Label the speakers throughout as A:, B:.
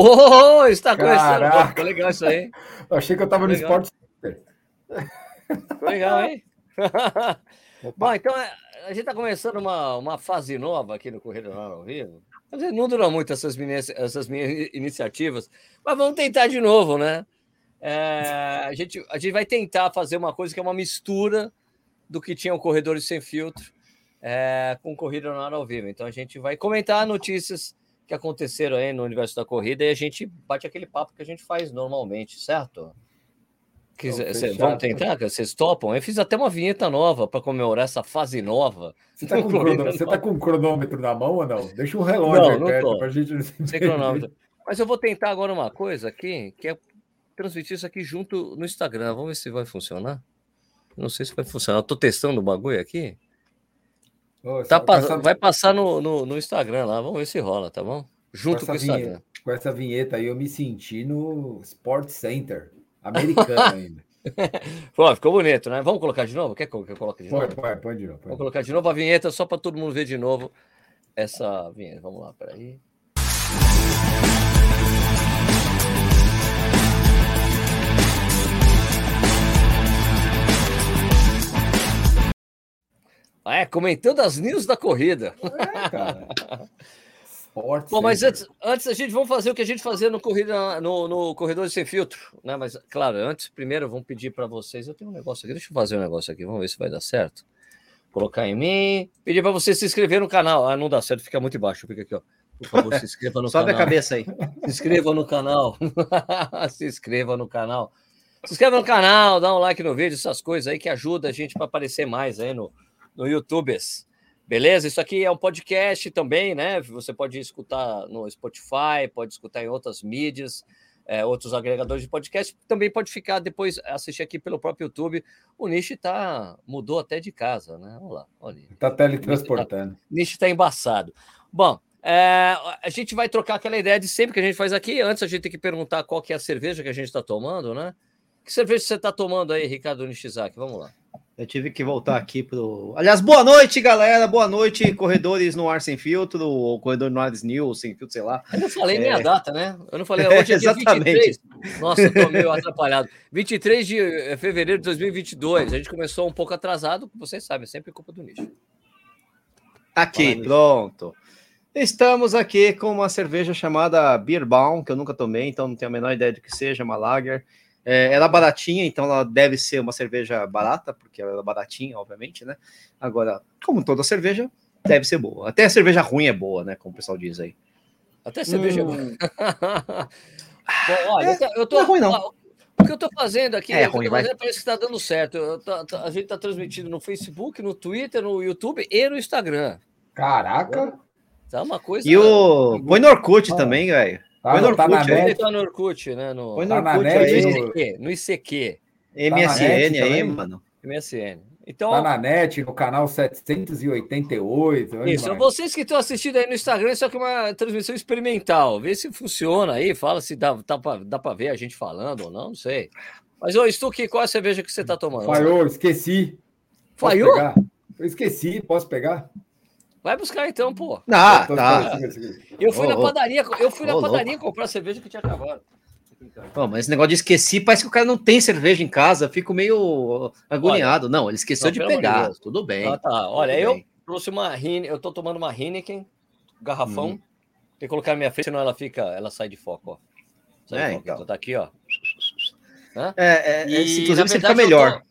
A: Oh, está começando. Ficou legal isso aí.
B: Eu achei que eu estava no esporte.
A: legal, hein? Bom, então é, a gente está começando uma, uma fase nova aqui no Correio ao Vivo. Não dura muito essas minhas, essas minhas iniciativas, mas vamos tentar de novo, né? É, a, gente, a gente vai tentar fazer uma coisa que é uma mistura do que tinha o Corredores Sem Filtro é, com Corrida no Ar ao Vivo. Então a gente vai comentar notícias que aconteceram aí no universo da corrida e a gente bate aquele papo que a gente faz normalmente, certo? Que, cê, vamos tentar? Vocês topam? Eu fiz até uma vinheta nova para comemorar essa fase nova.
B: Você está com, crono... tá com o cronômetro na mão ou não? Deixa um relógio não, não para a gente. Sem cronômetro.
A: Mas eu vou tentar agora uma coisa aqui, que é transmitir isso aqui junto no Instagram. Vamos ver se vai funcionar. Não sei se vai funcionar. Estou testando o bagulho aqui. Oh, tá, Vai passar no, no, no, Instagram lá. Vamos ver se rola, tá bom? Junto com, com o Instagram.
B: Vinheta, com essa vinheta aí, eu me senti no Sport Center americano ainda.
A: Pô, ficou bonito, né? Vamos colocar de novo? Quer que eu coloque de
B: novo? Pode, pode, pode de novo.
A: Vamos colocar de novo a vinheta só para todo mundo ver de novo essa vinheta. Vamos lá, peraí. Ah, é, comentando as news da corrida. É, cara. Bom, mas antes, antes a gente vamos fazer o que a gente fazia no corrida no, no corredor sem filtro, né? Mas claro, antes primeiro vamos pedir para vocês. Eu tenho um negócio aqui, deixa eu fazer um negócio aqui, vamos ver se vai dar certo. Colocar em mim, pedir para você se inscrever no canal. Ah, não dá certo, fica muito baixo, fica aqui, ó. Por favor, se inscreva no
C: Sobe
A: canal.
C: Sobe a cabeça aí.
A: Se inscreva no canal. se inscreva no canal. Se inscreva no canal, dá um like no vídeo, essas coisas aí que ajuda a gente para aparecer mais aí no no YouTube. Beleza? Isso aqui é um podcast também, né? Você pode escutar no Spotify, pode escutar em outras mídias, é, outros agregadores de podcast. Também pode ficar depois assistir aqui pelo próprio YouTube. O Nish tá mudou até de casa, né? Olha lá, olha.
B: Tá teletransportando.
A: Nish está embaçado. Bom, é, a gente vai trocar aquela ideia de sempre que a gente faz aqui. Antes a gente tem que perguntar qual que é a cerveja que a gente está tomando, né? Que cerveja você está tomando aí, Ricardo Nishizaki? Vamos lá.
C: Eu tive que voltar aqui pro. Aliás, boa noite, galera. Boa noite, corredores no ar sem filtro, ou corredor no ar news sem filtro, sei lá.
A: Eu não falei é... nem a data, né? Eu não falei. Hoje é Exatamente. 23. Nossa, eu tô meio atrapalhado. 23 de eh, fevereiro de 2022. A gente começou um pouco atrasado, vocês sabem, é sempre culpa do nicho.
C: Aqui, pronto. Estamos aqui com uma cerveja chamada Beer Baum, que eu nunca tomei, então não tenho a menor ideia de que seja, uma lager. É, ela é baratinha, então ela deve ser uma cerveja barata, porque ela é baratinha, obviamente, né? Agora, como toda cerveja, deve ser boa. Até a cerveja ruim é boa, né? Como o pessoal diz aí.
A: Até a cerveja hum. é boa. Bom, olha, é, eu tô. Não é ruim, não. O que eu tô fazendo aqui,
C: é, ruim,
A: fazendo, parece que está dando certo. Tô, tô, a gente está transmitindo no Facebook, no Twitter, no YouTube e no Instagram.
B: Caraca!
A: Tá uma coisa.
C: E o. Põe no Orkut ah. também, velho.
A: Tá, Põe no tá Orkut, aí. Tá no Orkut, né? No...
C: Põe no tá Orkut aí.
A: No ICQ. No ICQ.
C: MSN tá aí, mano.
A: MSN. Então,
B: tá na net, no canal 788.
A: Isso, vocês que estão assistindo aí no Instagram, isso aqui é uma transmissão experimental. Vê se funciona aí, fala se dá, dá para dá pra ver a gente falando ou não, não sei. Mas, ô, Stuque, qual é a cerveja que você tá tomando?
B: Falhou, esqueci.
A: Falhou?
B: Eu esqueci, posso pegar?
A: Vai buscar então, pô.
C: Ah, tá.
A: Eu fui oh, na padaria, eu fui oh, na padaria louco. comprar cerveja que tinha acabado.
C: Pô, mas esse negócio de esqueci, parece que o cara não tem cerveja em casa, fico meio agoniado. Olha, não, ele esqueceu não, de pegar. De Tudo bem. Ah,
A: tá. Olha, eu bem. trouxe uma Heineken, eu tô tomando uma Heineken, garrafão. Hum. Tem que colocar na minha frente, senão ela fica, ela sai de foco, ó. Sai é, de foco. Então. então tá aqui, ó.
C: Hã? É, é, e, inclusive você fica melhor.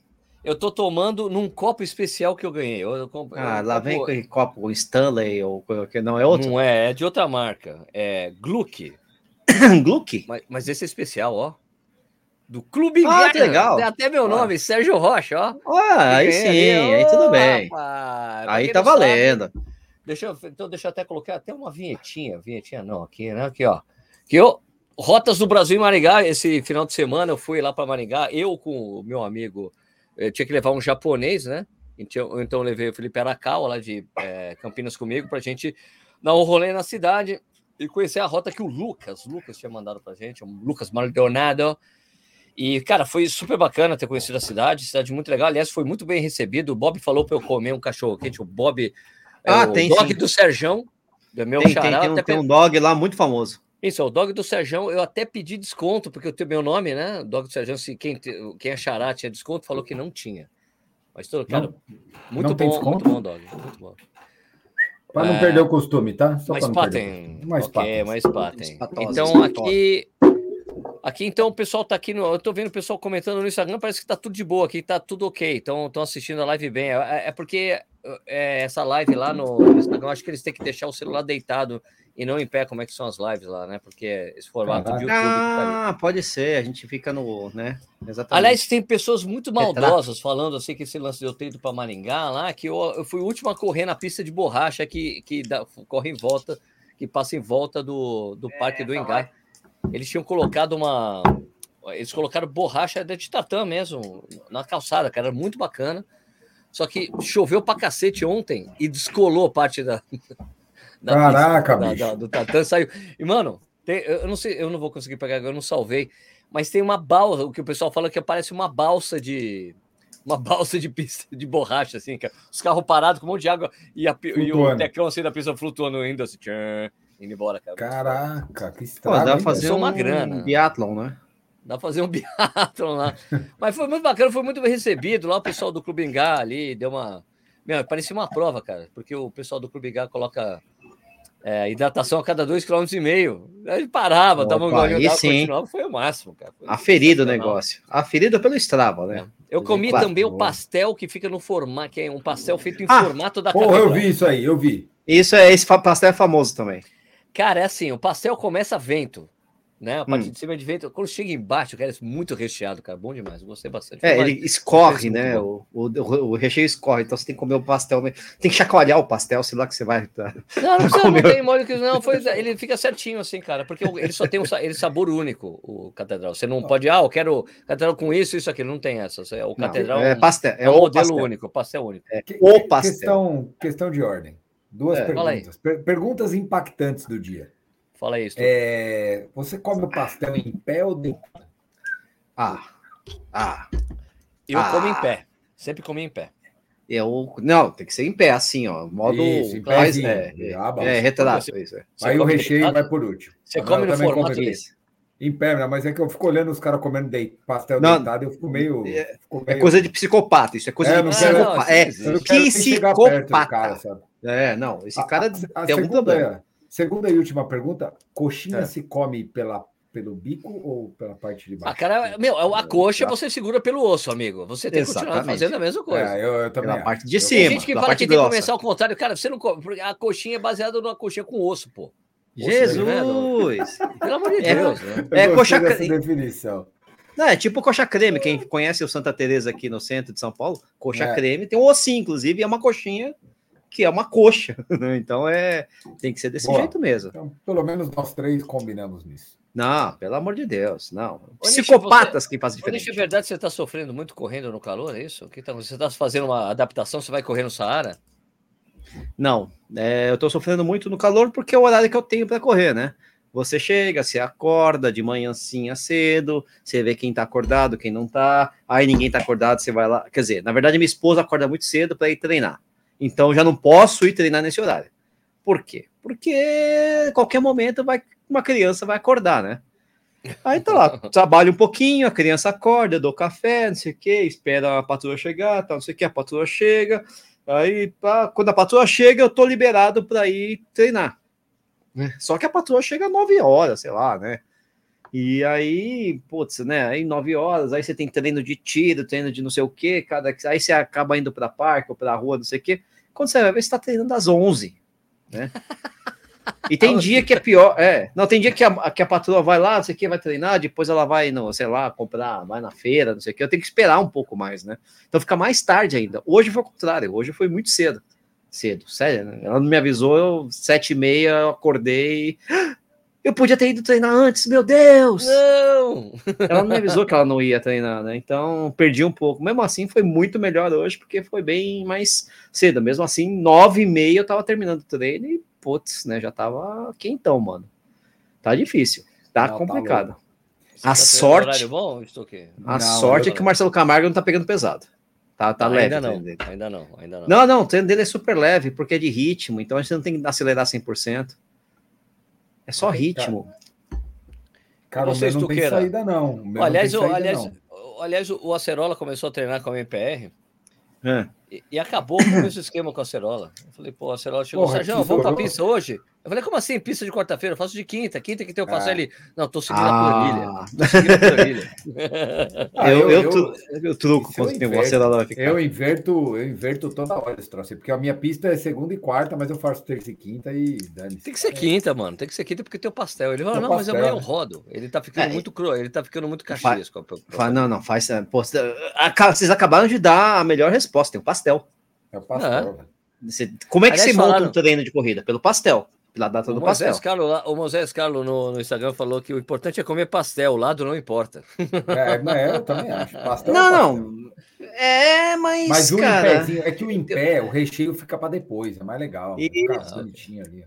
A: Eu tô tomando num copo especial que eu ganhei. Eu, eu,
C: ah, lá vem com copo Stanley ou que não é outro?
A: Não é, é de outra marca. É Gluck.
C: Gluck?
A: Mas, mas, esse é especial, ó. Do Clube
C: Ah, que legal.
A: Tem até meu nome, ah. Sérgio Rocha, ó.
C: Ah, aí sim, ali, aí tudo bem. Aí tá valendo. Sabe,
A: deixa eu, então deixa eu até colocar até uma vinhetinha, vinhetinha não, aqui, né? Aqui, ó. Que eu Rotas do Brasil em Maringá, esse final de semana eu fui lá para Maringá, eu com o meu amigo eu tinha que levar um japonês, né? Então, então eu levei o Felipe Arakawa lá de é, Campinas comigo para a gente dar um rolê na cidade e conhecer a rota que o Lucas, Lucas tinha mandado para gente, o Lucas Maldonado. E, cara, foi super bacana ter conhecido a cidade, cidade muito legal. Aliás, foi muito bem recebido. O Bob falou para eu comer um cachorro quente. O Bob é
C: ah,
A: o
C: tem,
A: dog
C: sim.
A: do Serjão, do meu
C: tem, xará. Tem, tem, um, tem um dog lá muito famoso.
A: Isso, o Dog do Serjão, eu até pedi desconto, porque eu tenho meu nome, né? Dog do Serjão, se quem, quem achará tinha desconto, falou que não tinha. Mas, todo, cara, não, muito, não bom, muito bom, Dog. Muito bom.
B: Para não é... perder o costume, tá?
A: Só mais patem. Mais okay, mais patem. Então, aqui. Aqui, então, o pessoal tá aqui no. Eu tô vendo o pessoal comentando no Instagram, parece que tá tudo de boa aqui, tá tudo ok. Então, estão assistindo a live bem. É, é porque é, essa live lá no Instagram, acho que eles têm que deixar o celular deitado e não em pé, como é que são as lives lá, né? Porque esse formato
C: de YouTube. Tá ah, pode ser, a gente fica no. né?
A: Exatamente. Aliás, tem pessoas muito maldosas falando assim que esse lance de eu ter ido para Maringá lá, que eu, eu, fui o último a correr na pista de borracha que, que dá, corre em volta, que passa em volta do, do é, Parque do Engar. Eles tinham colocado uma. Eles colocaram borracha de tatã mesmo na calçada, cara, era muito bacana. Só que choveu pra cacete ontem e descolou parte da,
B: da Caraca,
A: pista, da, da, do tatã saiu. E, mano, tem, eu não sei, eu não vou conseguir pegar, eu não salvei, mas tem uma balsa, o que o pessoal fala que parece uma balsa de. Uma balsa de pista de borracha, assim, cara. Os carros parados com um monte de água e, a, e o tecão assim da pista flutuando indo assim, tchan, indo embora, cara.
B: Caraca, que estranho.
C: Dá pra fazer uma grana. Um biatlon, né?
A: Dá pra fazer um biatlon lá. Mas foi muito bacana, foi muito bem recebido. Lá o pessoal do Clube Engá ali deu uma. Meu, parecia uma prova, cara, porque o pessoal do Clube Engá coloca é, hidratação a cada dois km e meio. Aí parava, Opa, dava um golinho
C: d'água, continuava,
A: foi o máximo, cara. Foi
C: Aferido o negócio. Aferido pelo Strava, né? É.
A: Eu comi claro. também o pastel que fica no formato, que é um pastel feito em ah, formato da
B: porra, eu vi isso aí, eu vi.
C: Isso é, esse pastel é famoso também.
A: Cara, é assim, o pastel começa vento né? A parte hum. de cima de vento. Quando chega embaixo, cara, é muito recheado, cara. Bom demais. Gostei bastante.
C: É, ele escorre, né? O, o, o, recheio escorre. Então você tem que comer o pastel. Tem que chacoalhar o pastel, sei lá que você vai.
A: Tá... Não, não, precisa, não tem molho que não. Foi, ele fica certinho assim, cara. Porque ele só tem um ele sabor único, o catedral. Você não pode, ah, eu quero catedral com isso, isso, aquilo. Não tem essa. O catedral
C: não, é, pastel,
A: é, é um modelo pastel. único, pastel único. É,
B: o pastel. Questão, questão de ordem. Duas é, perguntas. Per perguntas impactantes do dia.
A: Fala isso.
B: É, você come o pastel em pé ou deitado?
C: Ah, ah.
A: Eu ah. como em pé. Sempre comi em pé.
C: Eu, não, tem que ser em pé, assim, ó. Modo. Isso, mais, é, é, é, retrato. Isso, é.
B: Aí o recheio deitado? vai por último.
A: Você come no formato desse.
B: Em pé, né? mas é que eu fico olhando os caras comendo deit pastel não, deitado eu fico meio,
C: é, fico meio. É coisa de psicopata, isso é coisa é, de psicopata. é, psicopata. Cara, é, não, esse cara
B: a, a, a tem algum problema. Segunda e última pergunta: coxinha é. se come pela, pelo bico ou pela parte de baixo?
A: A cara, meu, a coxa você segura pelo osso, amigo. Você tem Exatamente. que continuar fazendo a mesma coisa.
B: É, eu, eu também.
C: Pela parte de cima. Tem
A: gente que fala que tem que começar ao contrário. Cara, você não come. A coxinha é baseada numa coxinha com osso, pô.
C: Jesus!
A: Pelo amor de é, Deus. Né?
B: É, coxa definição.
C: Não, é tipo coxa creme. Quem conhece o Santa Teresa aqui no centro de São Paulo, coxa é. creme tem um ossinho, inclusive, e é uma coxinha que é uma coxa. Né? Então é tem que ser desse Boa. jeito mesmo. Então,
B: pelo menos nós três combinamos nisso.
C: Não, pelo amor de Deus, não. Psicopatas você, que fazem diferença.
A: É verdade você está sofrendo muito correndo no calor, é isso? Que tá, você está fazendo uma adaptação, você vai correr no Saara?
C: Não, é, eu estou sofrendo muito no calor porque é o horário que eu tenho para correr, né? Você chega, você acorda de manhãzinha cedo, você vê quem tá acordado, quem não tá, aí ninguém tá acordado, você vai lá. Quer dizer, na verdade, minha esposa acorda muito cedo para ir treinar. Então já não posso ir treinar nesse horário. Por quê? Porque qualquer momento vai, uma criança vai acordar, né? Aí tá lá, trabalho um pouquinho, a criança acorda, dou café, não sei o que, espera a patroa chegar, tá, não sei o que, a patroa chega. Aí, pá, quando a patroa chega, eu tô liberado para ir treinar. Né? Só que a patroa chega às 9 horas, sei lá, né? E aí, putz, né? Aí nove horas, aí você tem treino de tiro, treino de não sei o que, cada aí você acaba indo para parque ou para rua, não sei o que. Quando você vai ver, você está treinando às onze, né? E tem dia que é pior, é. Não, tem dia que a, que a patroa vai lá, não sei o que, vai treinar, depois ela vai, no, sei lá, comprar, vai na feira, não sei o que. Eu tenho que esperar um pouco mais, né? Então fica mais tarde ainda. Hoje foi o contrário, hoje foi muito cedo. Cedo, sério, né? Ela não me avisou, eu, sete e meia, eu acordei. Eu podia ter ido treinar antes, meu Deus!
A: Não!
C: Ela não me avisou que ela não ia treinar, né? Então perdi um pouco. Mesmo assim, foi muito melhor hoje, porque foi bem mais cedo. Mesmo assim, nove e meia eu tava terminando o treino e, putz, né? Já tava quentão, mano. Tá difícil. Tá não, tá complicado. Tá a sorte.
A: Bom,
C: a não, sorte é que o Marcelo Camargo não tá pegando pesado. Tá, tá leve.
A: Ainda não, ainda não, ainda não.
C: Não, não, o treino dele é super leve, porque é de ritmo, então a gente não tem que acelerar 100%. É só ritmo.
B: Cara, não tem
A: Estuqueira?
B: saída, não. O
A: aliás,
B: não saída,
A: aliás,
B: não.
A: o- aliás, o Acerola começou a treinar com a MPR
C: É.
A: e, e acabou com esse esquema com a Acerola. Eu falei, pô, a Acerola chegou,
B: Porra,
A: Sérgio, vamos pra pista hoje? Eu falei, como assim, pista de quarta-feira? Eu faço de quinta, quinta que tem eu faço
B: Ah.
A: ali. Não, tô seguindo a planilha.
C: Ah,
A: Tô seguindo a planilha.
B: Ah,
C: eu, eu,
B: eu-
C: tru- eu truco
B: Isso eu
C: quanto tempo
B: inverto.
C: você ela vai ficar.
B: Eu inverto, eu inverto toda hora esse troço, aí, porque a minha pista é segunda e quarta, mas eu faço terça e quinta e dane
A: Tem que ser quinta, mano. Tem que ser quinta porque tem o pastel. Ele fala, não, mas
B: pastel,
A: amanhã eu
B: né?
A: rodo. Ele tá ficando
C: É,
A: muito cru, ele tá ficando muito
C: Fa-
A: caxias. com a- com a-
C: Fala, não, não, faz. é, Pô, vocês acabaram de dar a melhor resposta, tem o pastel.
B: É o pastel,
A: Ah.
C: Você- como é que
A: Aliás,
C: você monta
A: falaram-
C: um treino de corrida? Pelo pastel. Pela data
A: O
C: do pastel.
A: Moisés, Carlos, lá- o Moisés Carlos no, no Instagram falou que o importante é comer pastel, o lado não importa.
B: É, mas é, eu também acho. Pastel é
C: Não,
B: pastel.
C: não. É, mas,
B: Mas o
C: cara.
B: é que o impé, o recheio fica para depois, é mais legal. Fica
C: Isso.
B: bonitinho ali.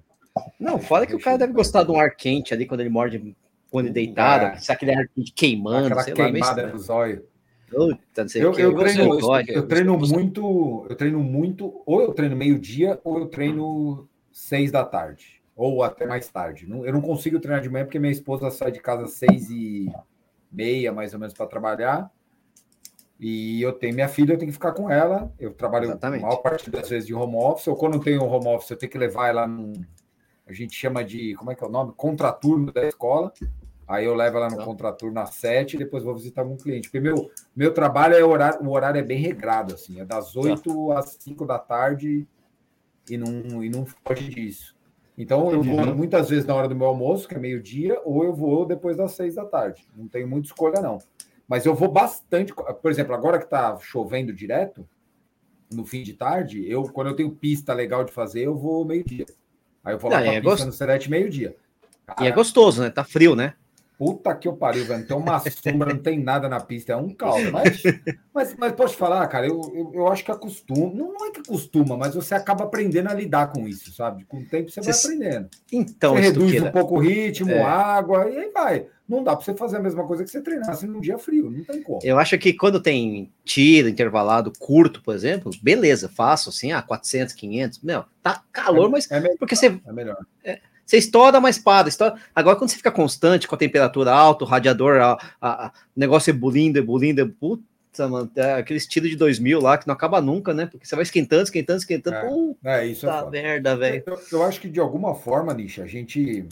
C: Não, fora que o cara deve gostar de um ar quente ali quando ele morde, quando ele deitado,
B: É.
C: sabe aquele ar quente queimando,
B: Aquela
C: sei lá,
B: queimada
C: estranho.
B: no zóio.
C: Puta, não sei
B: Eu, eu treino, eu treino muito, eu treino muito, ou eu treino meio-dia, ou eu treino seis da tarde, ou até mais tarde. Eu não consigo treinar de manhã porque minha esposa sai de casa às seis e meia, mais ou menos, para trabalhar. E eu tenho minha filha, eu tenho que ficar com ela. Eu trabalho
C: Exatamente.
B: a maior parte das vezes de home office, ou quando eu tenho home office, eu tenho que levar ela num. A gente chama de. Como é que é o nome? Contraturno da escola. Aí eu levo ela no
A: Tá.
B: contraturno às sete e depois vou visitar algum cliente. Porque meu, meu trabalho é horário, o horário é bem regrado, assim, é das 8 às 5 da tarde e não, e não foge disso. Então eu vou muitas vezes na hora do meu almoço, que é meio-dia, ou eu vou depois das 6 da tarde. Não tenho muita escolha, não. Mas eu vou bastante. Por exemplo, agora que está chovendo direto, no fim de tarde, eu, quando eu tenho pista legal de fazer, eu vou meio-dia. Aí eu vou lá pra
C: é
B: pista
C: gost-
B: no Serete meio-dia.
C: E é gostoso, né? Tá frio, né?
B: Puta que eu pariu, velho. Não tem uma sombra, não tem nada na pista, é um caos. Mas, mas, mas posso te falar, cara, eu, eu, eu acho que acostuma. Não, não é que acostuma, mas você acaba aprendendo a lidar com isso, sabe? Com o tempo você vai
C: Você-
B: aprendendo.
C: Então,
B: você reduz um pouco o ritmo,
C: É.
B: água, e aí vai. Não dá pra você fazer a mesma coisa que você treinasse num dia frio, não tem como.
C: eu acho que quando tem tiro intervalado curto, por exemplo, beleza, faço assim, ah, 400, 500, meu, tá calor, mas
B: É, me-
C: porque você
B: é melhor.
C: Você estoura, mas para. Estoura. Agora, quando você fica constante, com a temperatura alta, o radiador, a, a- a- o negócio ebulindo, ebulindo, puta, mano, é aquele estilo de 2000 lá que não acaba nunca, né? Porque você vai esquentando, esquentando, esquentando.
B: É,
C: Puta
B: É, isso é
C: merda, velho.
B: Eu, eu acho que de alguma forma, Nisha, a gente,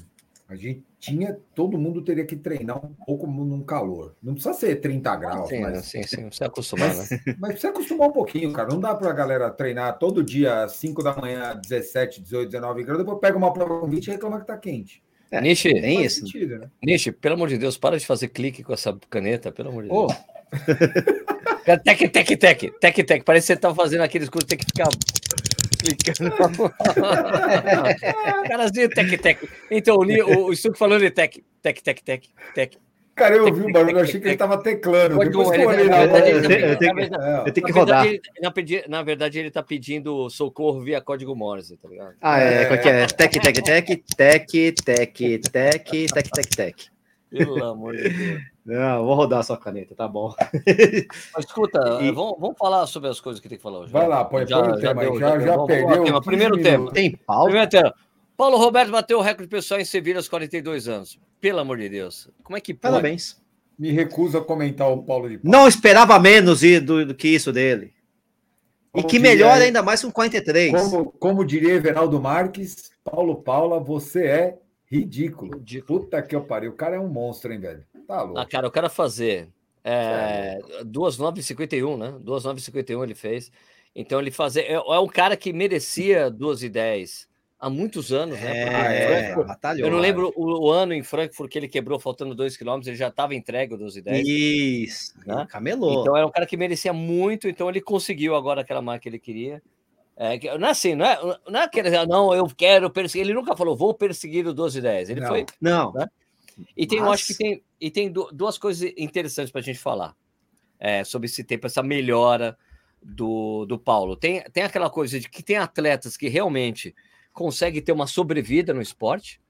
B: a gente tinha, todo mundo teria que treinar um pouco num calor. Não precisa ser 30 graus,
A: Sim,
B: mas
A: sim, sim, você acostumar, né?
B: Mas precisa acostumar um pouquinho, cara. Não dá pra galera treinar todo dia, às 5 da manhã, 17, 18, 19 graus, depois pega uma prova com 20 e reclama que tá quente.
C: É,
A: Nishi,
B: Faz
C: isso.
B: sentido, né?
A: Nishi, pelo amor de Deus, para de fazer clique com essa caneta, pelo amor de Deus. Tec, tec, tec, tec, tec. Parece que você tá fazendo aqueles coisas, tem que ficar clicando. Carazinho, tec, tec. Então, o, o, Stuck falando de tec, tec, tec, tec, tec.
B: Cara, eu ouvi o barulho, eu achei que ele tava teclando.
A: Pode
B: Depois que eu olhei
A: na tá
C: eu tenho-
B: É,
C: que rodar.
A: ele- na verdade, ele tá pedindo socorro via código Morse, tá ligado?
C: Ah, é, qual que é? Tec, tec, tec, tec, tec, tec, tec, tec, tec.
A: Pelo amor de Deus.
C: Não, vou rodar a sua caneta, tá bom.
A: Mas escuta,
C: E-
A: vamos, vamos falar sobre as coisas que tem que falar hoje.
B: Vai lá, põe, põe o tema aí.
A: deu,
B: Já, já perdeu.
A: tema.
B: 15
A: Primeiro
B: minutos.
A: tema.
C: Tem pauta?
A: Primeiro tema. Paulo Roberto bateu o recorde pessoal em Sevilha aos 42 anos. Pelo amor de Deus. Como é que pode?
C: Parabéns.
B: Me recuso a comentar o Paulo de Paulo.
C: Não esperava menos e- do, do que isso dele. E
B: Como
C: que
B: diria-
C: melhor ainda mais com 43.
B: Como, como diria Everaldo Marques, Paulo Paula, você é ridículo.
A: Ridículo.
B: Puta que eu pariu. O cara é um monstro, hein, velho? Tá louco.
A: Ah, cara, o cara fazer é, 2,951, né? 2,951 ele fez. Então ele fazer. É, é um cara que merecia 2,10 há muitos anos, né?
C: É,
A: Frankfurt-
C: batalhou.
A: eu não lembro o, o ano em Frankfurt que ele quebrou faltando 2 km, ele já estava entregue o 2,10.
C: Isso,
A: Né?
C: camelou.
A: Então era um cara que merecia muito, então ele conseguiu agora aquela marca que ele queria. É, que- não é assim, não é, não é aquele, não, eu quero perseguir. Ele nunca falou, vou perseguir o 12,10. Ele
B: Não.
A: foi.
C: não,
A: E tem, eu
C: Mas-
A: acho que tem, e tem du- duas coisas interessantes para a gente falar é, sobre esse tempo, essa melhora do, do Paulo. Tem, tem aquela coisa de que tem atletas que realmente conseguem ter uma sobrevida no esporte.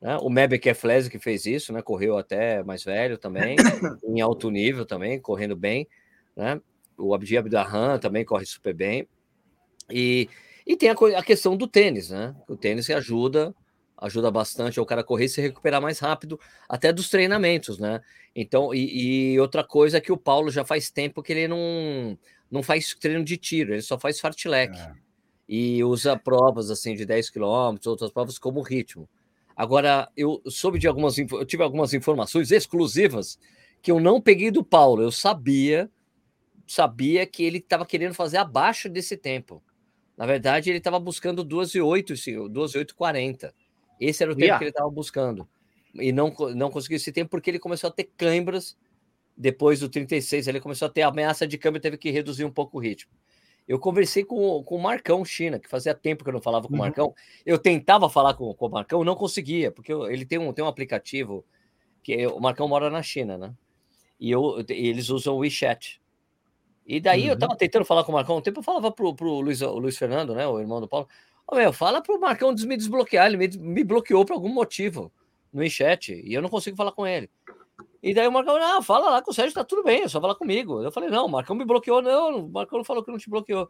A: Né? O Mebe Kefleze que fez isso, né? correu até mais velho também, em alto nível também, correndo bem. Né? O Abdi Abdarran também corre super bem. E, e tem a, a questão do tênis, né? O tênis que ajuda ajuda bastante o cara correr e se recuperar mais rápido, até dos treinamentos, né? Então, e, e, outra coisa é que o Paulo já faz tempo que ele não, não faz treino de tiro, ele só faz fartlek. É. E usa provas assim de 10 quilômetros, outras provas como ritmo. Agora, eu soube de algumas, eu tive algumas informações exclusivas que eu não peguei do Paulo. Eu sabia, sabia que ele estava querendo fazer abaixo desse tempo. Na verdade, ele estava buscando 12 e 8, 12 8 40. Esse era o tempo yeah. que ele estava buscando. E não, não conseguiu esse tempo porque ele começou a ter câimbras depois do 36. Ele começou a ter ameaça de câmbio e teve que reduzir um pouco o ritmo. Eu conversei com, com o Marcão China, que fazia tempo que eu não falava com o uhum. Marcão. Eu tentava falar com, com o Marcão, não conseguia, porque eu, ele tem um, tem um aplicativo que o Marcão mora na China, né? E eu, eles usam o WeChat. E daí uhum. eu tava tentando falar com o Marcão um tempo, eu falava pro, pro Luiz, Luiz Fernando, né, o irmão do Paulo, oh, meu, fala pro Marcão me desbloquear, ele me, me bloqueou por algum motivo no WeChat, e eu não consigo falar com ele. E daí o Marcão, não, fala lá com o Sérgio, tá tudo bem, é só falar comigo. Eu falei, não, o Marcão me bloqueou, não, o Marcão falou que não te bloqueou.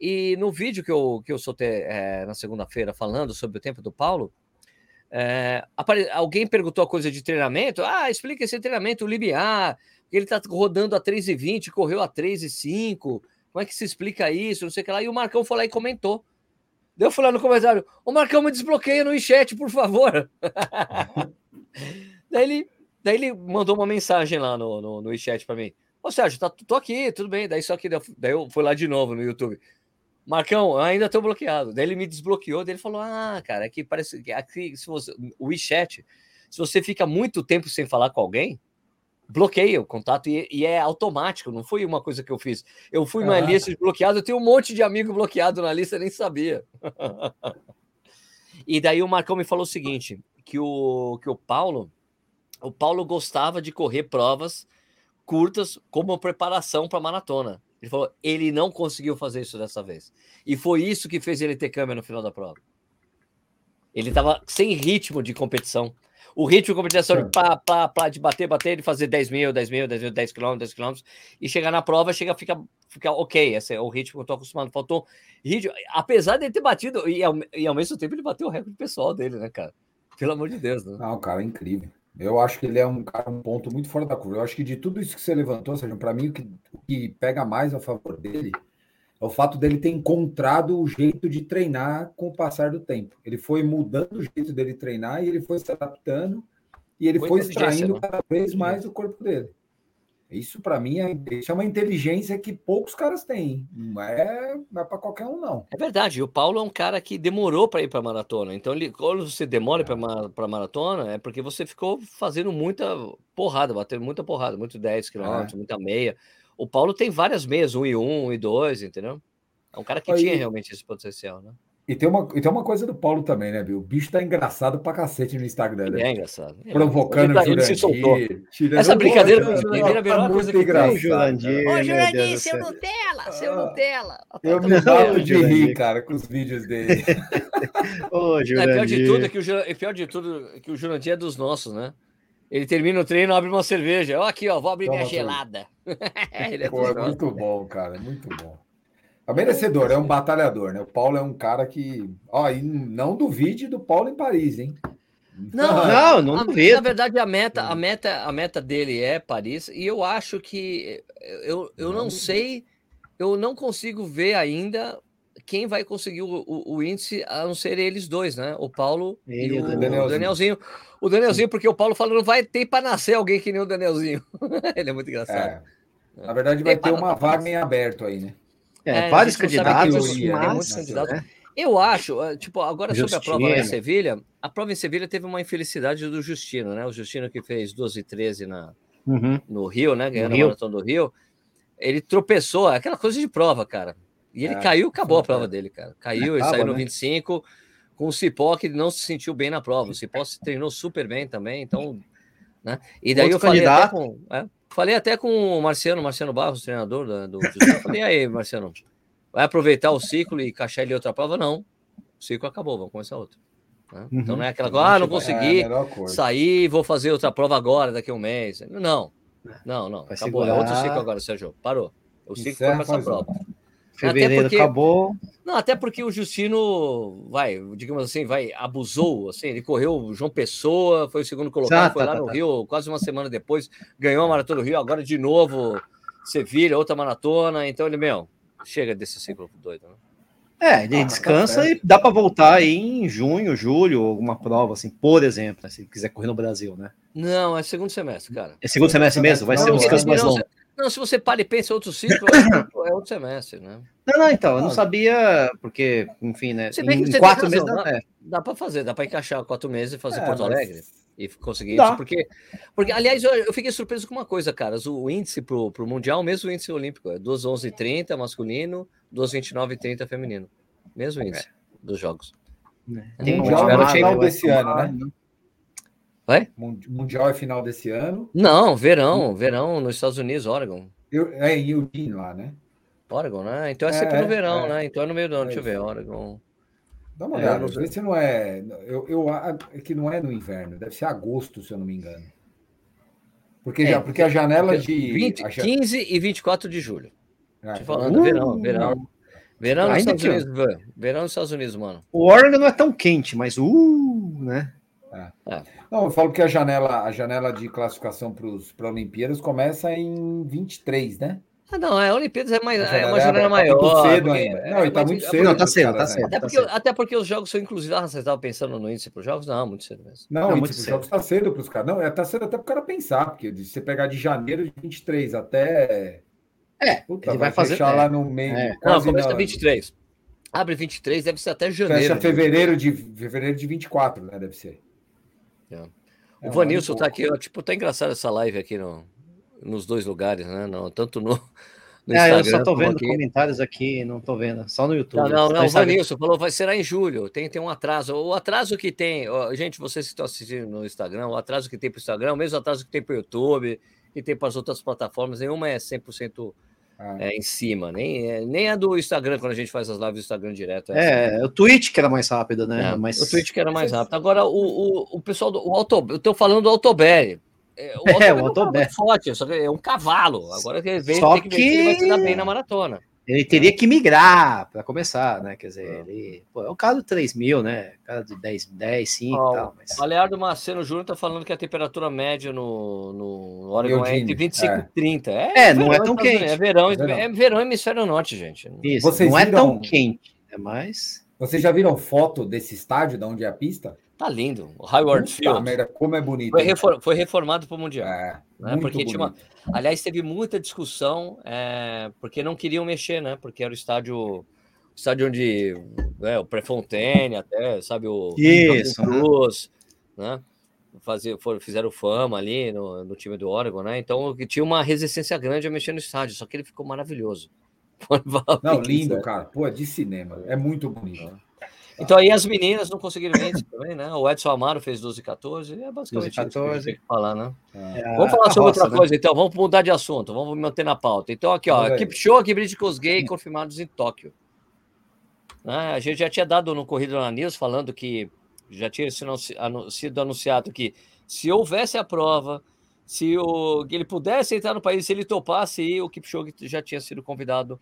A: E no vídeo que eu, que eu soltei é, na segunda-feira falando sobre o tempo do Paulo, é, apare... alguém perguntou a coisa de treinamento, ah, explica esse treinamento, o Libiar, ele tá rodando a 3,20, correu a 3,5, como é que se explica isso, não sei o que lá, e o Marcão foi lá e comentou. Deu falar no comentário, o Marcão me desbloqueia no chat, por favor. daí ele Daí ele mandou uma mensagem lá no, no, no chat para mim. Ô, Sérgio, tá, tô aqui, tudo bem. Daí só que daí eu fui lá de novo no YouTube. Marcão, ainda tô bloqueado. Daí ele me desbloqueou, daí ele falou: Ah, cara, aqui parece que aqui, se você, o WeChat, se você fica muito tempo sem falar com alguém, bloqueia o contato e, e é automático, não foi uma coisa que eu fiz. Eu fui numa lista de bloqueados, eu tenho um monte de amigo bloqueado na lista, nem sabia. e daí o Marcão me falou o seguinte: que o, que o Paulo o Paulo gostava de correr provas curtas como preparação para maratona. Ele falou, ele não conseguiu fazer isso dessa vez. E foi isso que fez ele ter câmera no final da prova. Ele estava sem ritmo de competição. O ritmo de competição de pá, pá, pá, de bater, bater, de fazer 10 mil, 10 mil, 10 mil, 10 quilômetros, 10 quilômetros, e chegar na prova, chega, fica, fica ok. Esse é o ritmo que eu tô acostumado. Faltou ritmo. Apesar de ele ter batido, e ao, e ao mesmo tempo ele bateu o recorde pessoal dele, né, cara? Pelo amor de Deus, né?
B: Não, o cara é incrível. Eu acho que ele é um cara, um ponto muito fora da curva. Eu acho que de tudo isso que você levantou, seja, para mim o que, o que pega mais a favor dele é o fato dele ter encontrado o jeito de treinar com o passar do tempo. Ele foi mudando o jeito dele treinar e ele foi se adaptando e ele foi, foi extraindo né? cada vez mais o corpo dele. Isso para mim é, isso é uma inteligência que poucos caras têm. Não é, não é para qualquer um, não.
A: É verdade. O Paulo é um cara que demorou para ir para maratona. Então, ele, quando você demora é. para maratona, é porque você ficou fazendo muita porrada, batendo muita porrada, muito 10 quilômetros, é. muita meia. O Paulo tem várias meias, 1 e 1, 1 e 2, entendeu? É um cara que Aí, tinha realmente esse potencial, né?
B: E tem, uma, e tem uma coisa do Paulo também, né, Bill? O bicho tá engraçado pra cacete no Instagram.
A: Né? É engraçado.
B: Provocando tá, o Jurandir.
A: Essa brincadeira com o Jurandir é a melhor coisa que
B: tem. O Jurandir,
A: Ô, Jurandir, seu Nutella, seu ah, Nutella.
B: Eu me mato de rir, cara, com os vídeos dele.
A: Ô, Jurandir. É, pior de tudo é que o, é pior de tudo é que o Jurandir é dos nossos, né? Ele termina o treino, abre uma cerveja. Ó, aqui, ó, vou abrir Toma minha gelada.
B: é, Pô, é muito bom, cara, é muito bom. É merecedor, é um batalhador, né? O Paulo é um cara que. Ó, e não duvide do Paulo em Paris, hein?
A: Não, não, não duvido. Na verdade, a meta, a meta, a meta dele é Paris, e eu acho que eu, eu não sei, eu não consigo ver ainda quem vai conseguir o, o, o índice, a não ser eles dois, né? O Paulo Ele e o, o Danielzinho. Danielzinho. O Danielzinho, porque o Paulo falou, não vai ter para nascer alguém que nem o Danielzinho. Ele é muito engraçado.
B: É. Na verdade, vai ter uma vaga em aberto aí, né?
C: É, é vários candidatos.
A: muitos candidatos. Né? Eu acho, eh, tipo, agora Justino. sobre a prova em Sevilha, a prova em Sevilha teve uma infelicidade do Justino, né? O Justino que fez 12 e 13 na, uhum. no Rio, né? Ganhando a maratona do Rio. Ele tropeçou, aquela coisa de prova, cara. E ele é, caiu, acabou a prova dele, cara. Caiu, Acaba, ele saiu no né? 25 com o Cipó que não se sentiu bem na prova. O Cipó se treinou super bem também, então, né? E daí Outro eu falei candidato. até com, é, Falei até com o Marciano, Marciano Barros, treinador do, do Falei, aí, Marciano, vai aproveitar o ciclo e encaixar ele outra prova? Não. O ciclo acabou, vamos começar outro. Né? Uhum. Então não é aquela coisa, ah, não consegui é sair, vou fazer outra prova agora, daqui a um mês. Não, não, não. Vai acabou. Segurar. É outro ciclo agora, Sérgio. Parou. O ciclo foi essa prova.
C: Fevereiro porque, acabou.
A: Não, até porque o Justino, vai, digamos assim, vai, abusou, assim, ele correu João Pessoa, foi o segundo colocado, ah, foi tá, lá tá, no tá. Rio, quase uma semana depois, ganhou a Maratona do Rio, agora de novo Sevilha, outra maratona, então ele, meu, chega desse ciclo doido, né?
C: É, ele ah, tá descansa tá e dá para voltar aí em junho, julho, alguma prova, assim, por exemplo, né, se quiser correr no Brasil, né?
A: Não, é segundo semestre, cara.
C: É segundo semestre mesmo? Vai não, ser um descanso mais longo.
A: Não, se você para e pensa em outro ciclo, é outro semestre, né?
C: Não, não, então, eu não sabia, porque, enfim, né? Em quatro meses dá,
A: é. dá para fazer, dá para encaixar quatro meses e fazer é, Porto Alegre e conseguir dá. isso, porque, porque aliás, eu, eu, fiquei surpreso com uma coisa, cara, o índice pro, pro Mundial, mesmo índice olímpico, é 2,11,30 masculino, 2,29,30 feminino, mesmo índice é. dos jogos.
B: É. Tem mundial é final desse ano, né? Vai? Mundial é final desse ano?
A: Não, verão, verão nos Estados Unidos, Oregon.
B: Eu, é em Eugene lá, né?
A: Oregon, né? Então é sempre é, no verão, é, né? Então é no meio do ano, deixa eu ver, Oregon.
B: Dá uma olhada, é, se não é. Eu, eu, é que não é no inverno, deve ser agosto, se eu não me engano. Porque, é, já, porque a janela de.
A: 20, a 15 e 24 de julho. É, Te falando, uh, verão, verão. Verão nos Estados Unidos, verão nos Estados Unidos, mano.
C: O Oregon não é tão quente, mas uh, né?
B: É. É. Não, eu falo que a janela, a janela de classificação para Olimpíadas começa em 23, né?
A: Ah, não, é, a Olimpíadas é, mais, é uma janela tá maior. Tá
B: cedo porque, ainda. Não, e tá muito cedo. Não,
C: tá cedo, tá cedo.
A: Até, porque, até porque os jogos são inclusivos. Ah, você estava pensando no índice para os jogos? Não, muito cedo mesmo.
B: Não, não os jogos tá cedo para os caras. Não, é, tá cedo até para o cara pensar, porque se você pegar de janeiro de 23 até.
C: É, Puta, ele vai, vai fazer.
B: Fechar é. lá no meio. É.
A: Não, começa 23. Abre 23, deve ser até janeiro.
B: Fecha fevereiro de, fevereiro de 24, né? Deve ser.
A: É. O Vanilson tá aqui, ó, tipo, tá engraçado essa live aqui no, nos dois lugares, né? No, tanto no,
C: no é, eu só tô vendo aqui. comentários aqui, não tô vendo, só no YouTube.
A: Não, não, não o Vanilson falou, vai ser em julho, tem, tem um atraso. O atraso que tem, ó, gente, vocês que estão assistindo no Instagram, o atraso que tem para o Instagram, o mesmo atraso que tem para o YouTube, que tem para as outras plataformas, nenhuma é 100% ah. é, em cima, nem, é, nem a do Instagram, quando a gente faz as lives do Instagram direto.
C: É, é o Twitch que era mais rápido, né?
A: É, Mas... O Twitch que era mais rápido. Agora, o, o, o pessoal do o Auto, eu tô falando do Autoberry.
C: É, o Autoberry é, o Autoberry. É
A: forte, só que é um cavalo. Agora que ele vem, só tem que, que... Ele vai se dar bem na maratona.
C: Ele teria que migrar para começar, né? Quer dizer, ele, pô, é o caso do 3 mil, né? Caso de 10, 10 5 oh, e tal. Mas...
A: O Aleardo Marcelo Júnior tá falando que a temperatura média no, no Oregon é entre 25 é. e 30.
C: É, é não é tão quente.
A: É verão, é verão, é verão hemisfério norte, gente.
C: Isso, Vocês não é tão quente, é mais.
B: Vocês já viram foto desse estádio, de onde é a pista?
A: Tá lindo. O Hayward Field.
B: Merda, como é bonito.
A: Foi, foi reformado para o Mundial. É, né? Porque tinha uma... Aliás, teve muita discussão, é... porque não queriam mexer, né? Porque era o estádio, o estádio onde é, o Prefontaine, até, sabe, o
C: Isso,
A: Cruz, né? Fazer, foram, fizeram fama ali no, no time do Oregon, né? Então tinha uma resistência grande a mexer no estádio, só que ele ficou maravilhoso.
B: Não, lindo, cara. Pô, é de cinema. É muito bonito.
A: Então aí as meninas não conseguiram vencer também, né? O Edson Amaro fez 12 e 14, é basicamente 12 14. isso que que falar, né? É, vamos falar sobre roça, outra né? coisa, então, vamos mudar de assunto, vamos manter na pauta. Então, aqui, ó, Kipchoge e Bridgecos Gay confirmados em Tóquio. Né? A gente já tinha dado no Corrida na News falando que já tinha sido anunciado que se houvesse a prova, se o, ele pudesse entrar no país, se ele topasse, o Kipchoge já tinha sido convidado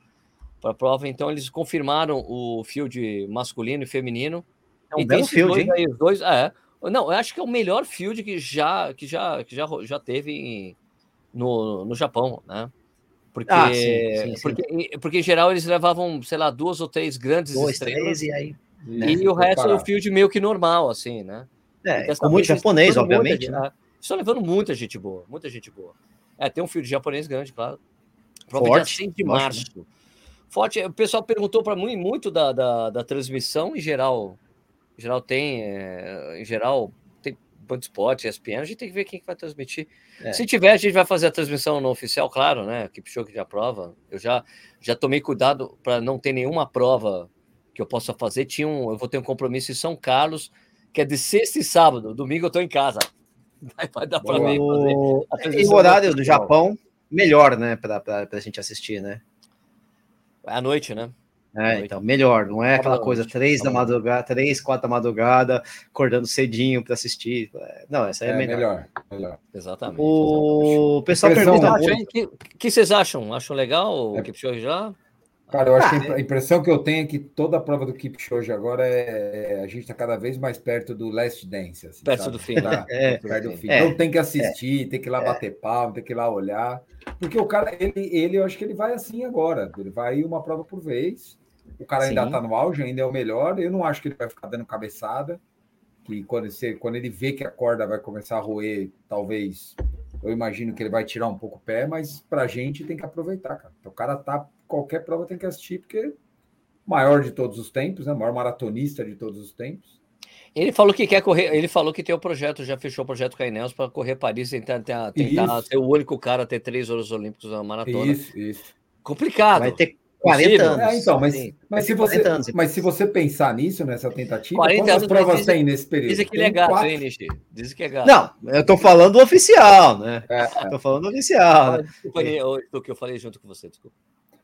A: para a prova. Então, eles confirmaram o field masculino e feminino.
C: É um e belo field,
A: dois, aí, os dois, é. Não, eu acho que é o melhor field que já, que já, que já, já teve em, no, no Japão, né? Porque, ah, sim, sim, sim. porque, porque em geral eles levavam, sei lá, duas ou três grandes Dois, estrelas.
C: Três, e aí,
A: né? e o resto é o field meio que normal, assim, né?
C: É, com muito japonês, obviamente. Muita,
A: né? Estão levando muita gente boa, muita gente boa. É, tem um field japonês grande, claro.
C: Prova Forte,
A: de março. Né? Forte, o pessoal perguntou para mim muito da, da, da, transmissão, em geral, em geral tem, é, em geral tem Bandspot, ESPN, a gente tem que ver quem que vai transmitir. É. Se tiver, a gente vai fazer a transmissão no oficial, claro, né? Que show que já prova. Eu já, já tomei cuidado para não ter nenhuma prova que eu possa fazer. Tinha um, eu vou ter um compromisso em São Carlos, que é de sexta e sábado. Domingo eu estou em casa.
C: Vai, vai dar para mim fazer. E o horário do Japão, melhor, né? Para a gente assistir, né?
A: É à noite, né?
C: É, então, melhor, não é aquela coisa três da madrugada, três, quatro da madrugada, acordando cedinho para assistir. Não, essa é, é melhor. melhor. melhor.
A: Exatamente.
C: O pessoal pergunta.
A: O que, que vocês acham? Acham legal o é. Kipchoge já?
B: Cara, eu acho que a impressão que eu tenho é que toda a prova do Kipchoge agora é, é a gente está cada vez mais perto do Last Dance. Assim,
A: perto sabe? do fim. Tá,
B: é, perto do fim. É, então tem que assistir, é, tem que ir lá bater palma, tem que ir lá olhar. Porque o cara, ele, ele, eu acho que ele vai assim agora. Ele vai uma prova por vez. O cara ainda está no auge, ainda é o melhor. Eu não acho que ele vai ficar dando cabeçada. Que quando, você, quando ele vê que a corda vai começar a roer, talvez eu imagino que ele vai tirar um pouco o pé, mas para a gente tem que aproveitar, cara. Então, o cara tá qualquer prova tem que assistir, porque maior de todos os tempos, né? Maior maratonista de todos os tempos.
A: Ele falou que quer correr, ele falou que tem o um projeto, já fechou o projeto com a para correr Paris, tentar, tentar, tentar ser o único cara a ter três ouros olímpicos na maratona.
B: Isso, isso.
A: Complicado.
C: Vai ter 40 anos.
B: É, então, mas, mas, se você, anos, mas se você pensar nisso, nessa tentativa, quantas provas tem nesse período?
A: Dizem que é gato, hein, Nishi? Dizem que é gato.
C: Não, eu tô falando oficial, né? É, é. Tô falando oficial. Ah,
A: desculpa, é. que eu falei junto com você, desculpa.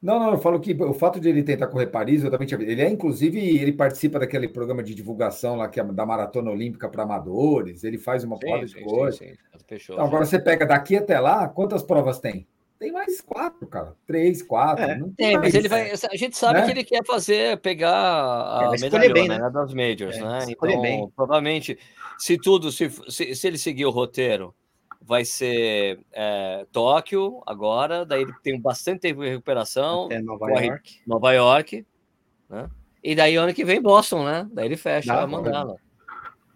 B: Não, não, eu falo que o fato de ele tentar correr Paris, eu também tinha Ele é, inclusive, ele participa daquele programa de divulgação lá que é da Maratona Olímpica para amadores, ele faz uma porrada de coisa. Sim, sim. Fechou, então, agora você pega daqui até lá, quantas provas tem? Tem mais quatro, cara. Três, quatro. É,
A: não tem, mas ele vai. A gente sabe né? que ele quer fazer, pegar a é, medalhona bem, né? né? das majors, é, né? Então, bem. provavelmente, se tudo, se, se, se ele seguir o roteiro vai ser é, Tóquio agora, daí ele tem bastante tempo de recuperação.
C: Até Nova York.
A: Nova York, né? E daí ano que vem Boston, né? Daí ele fecha a mandala.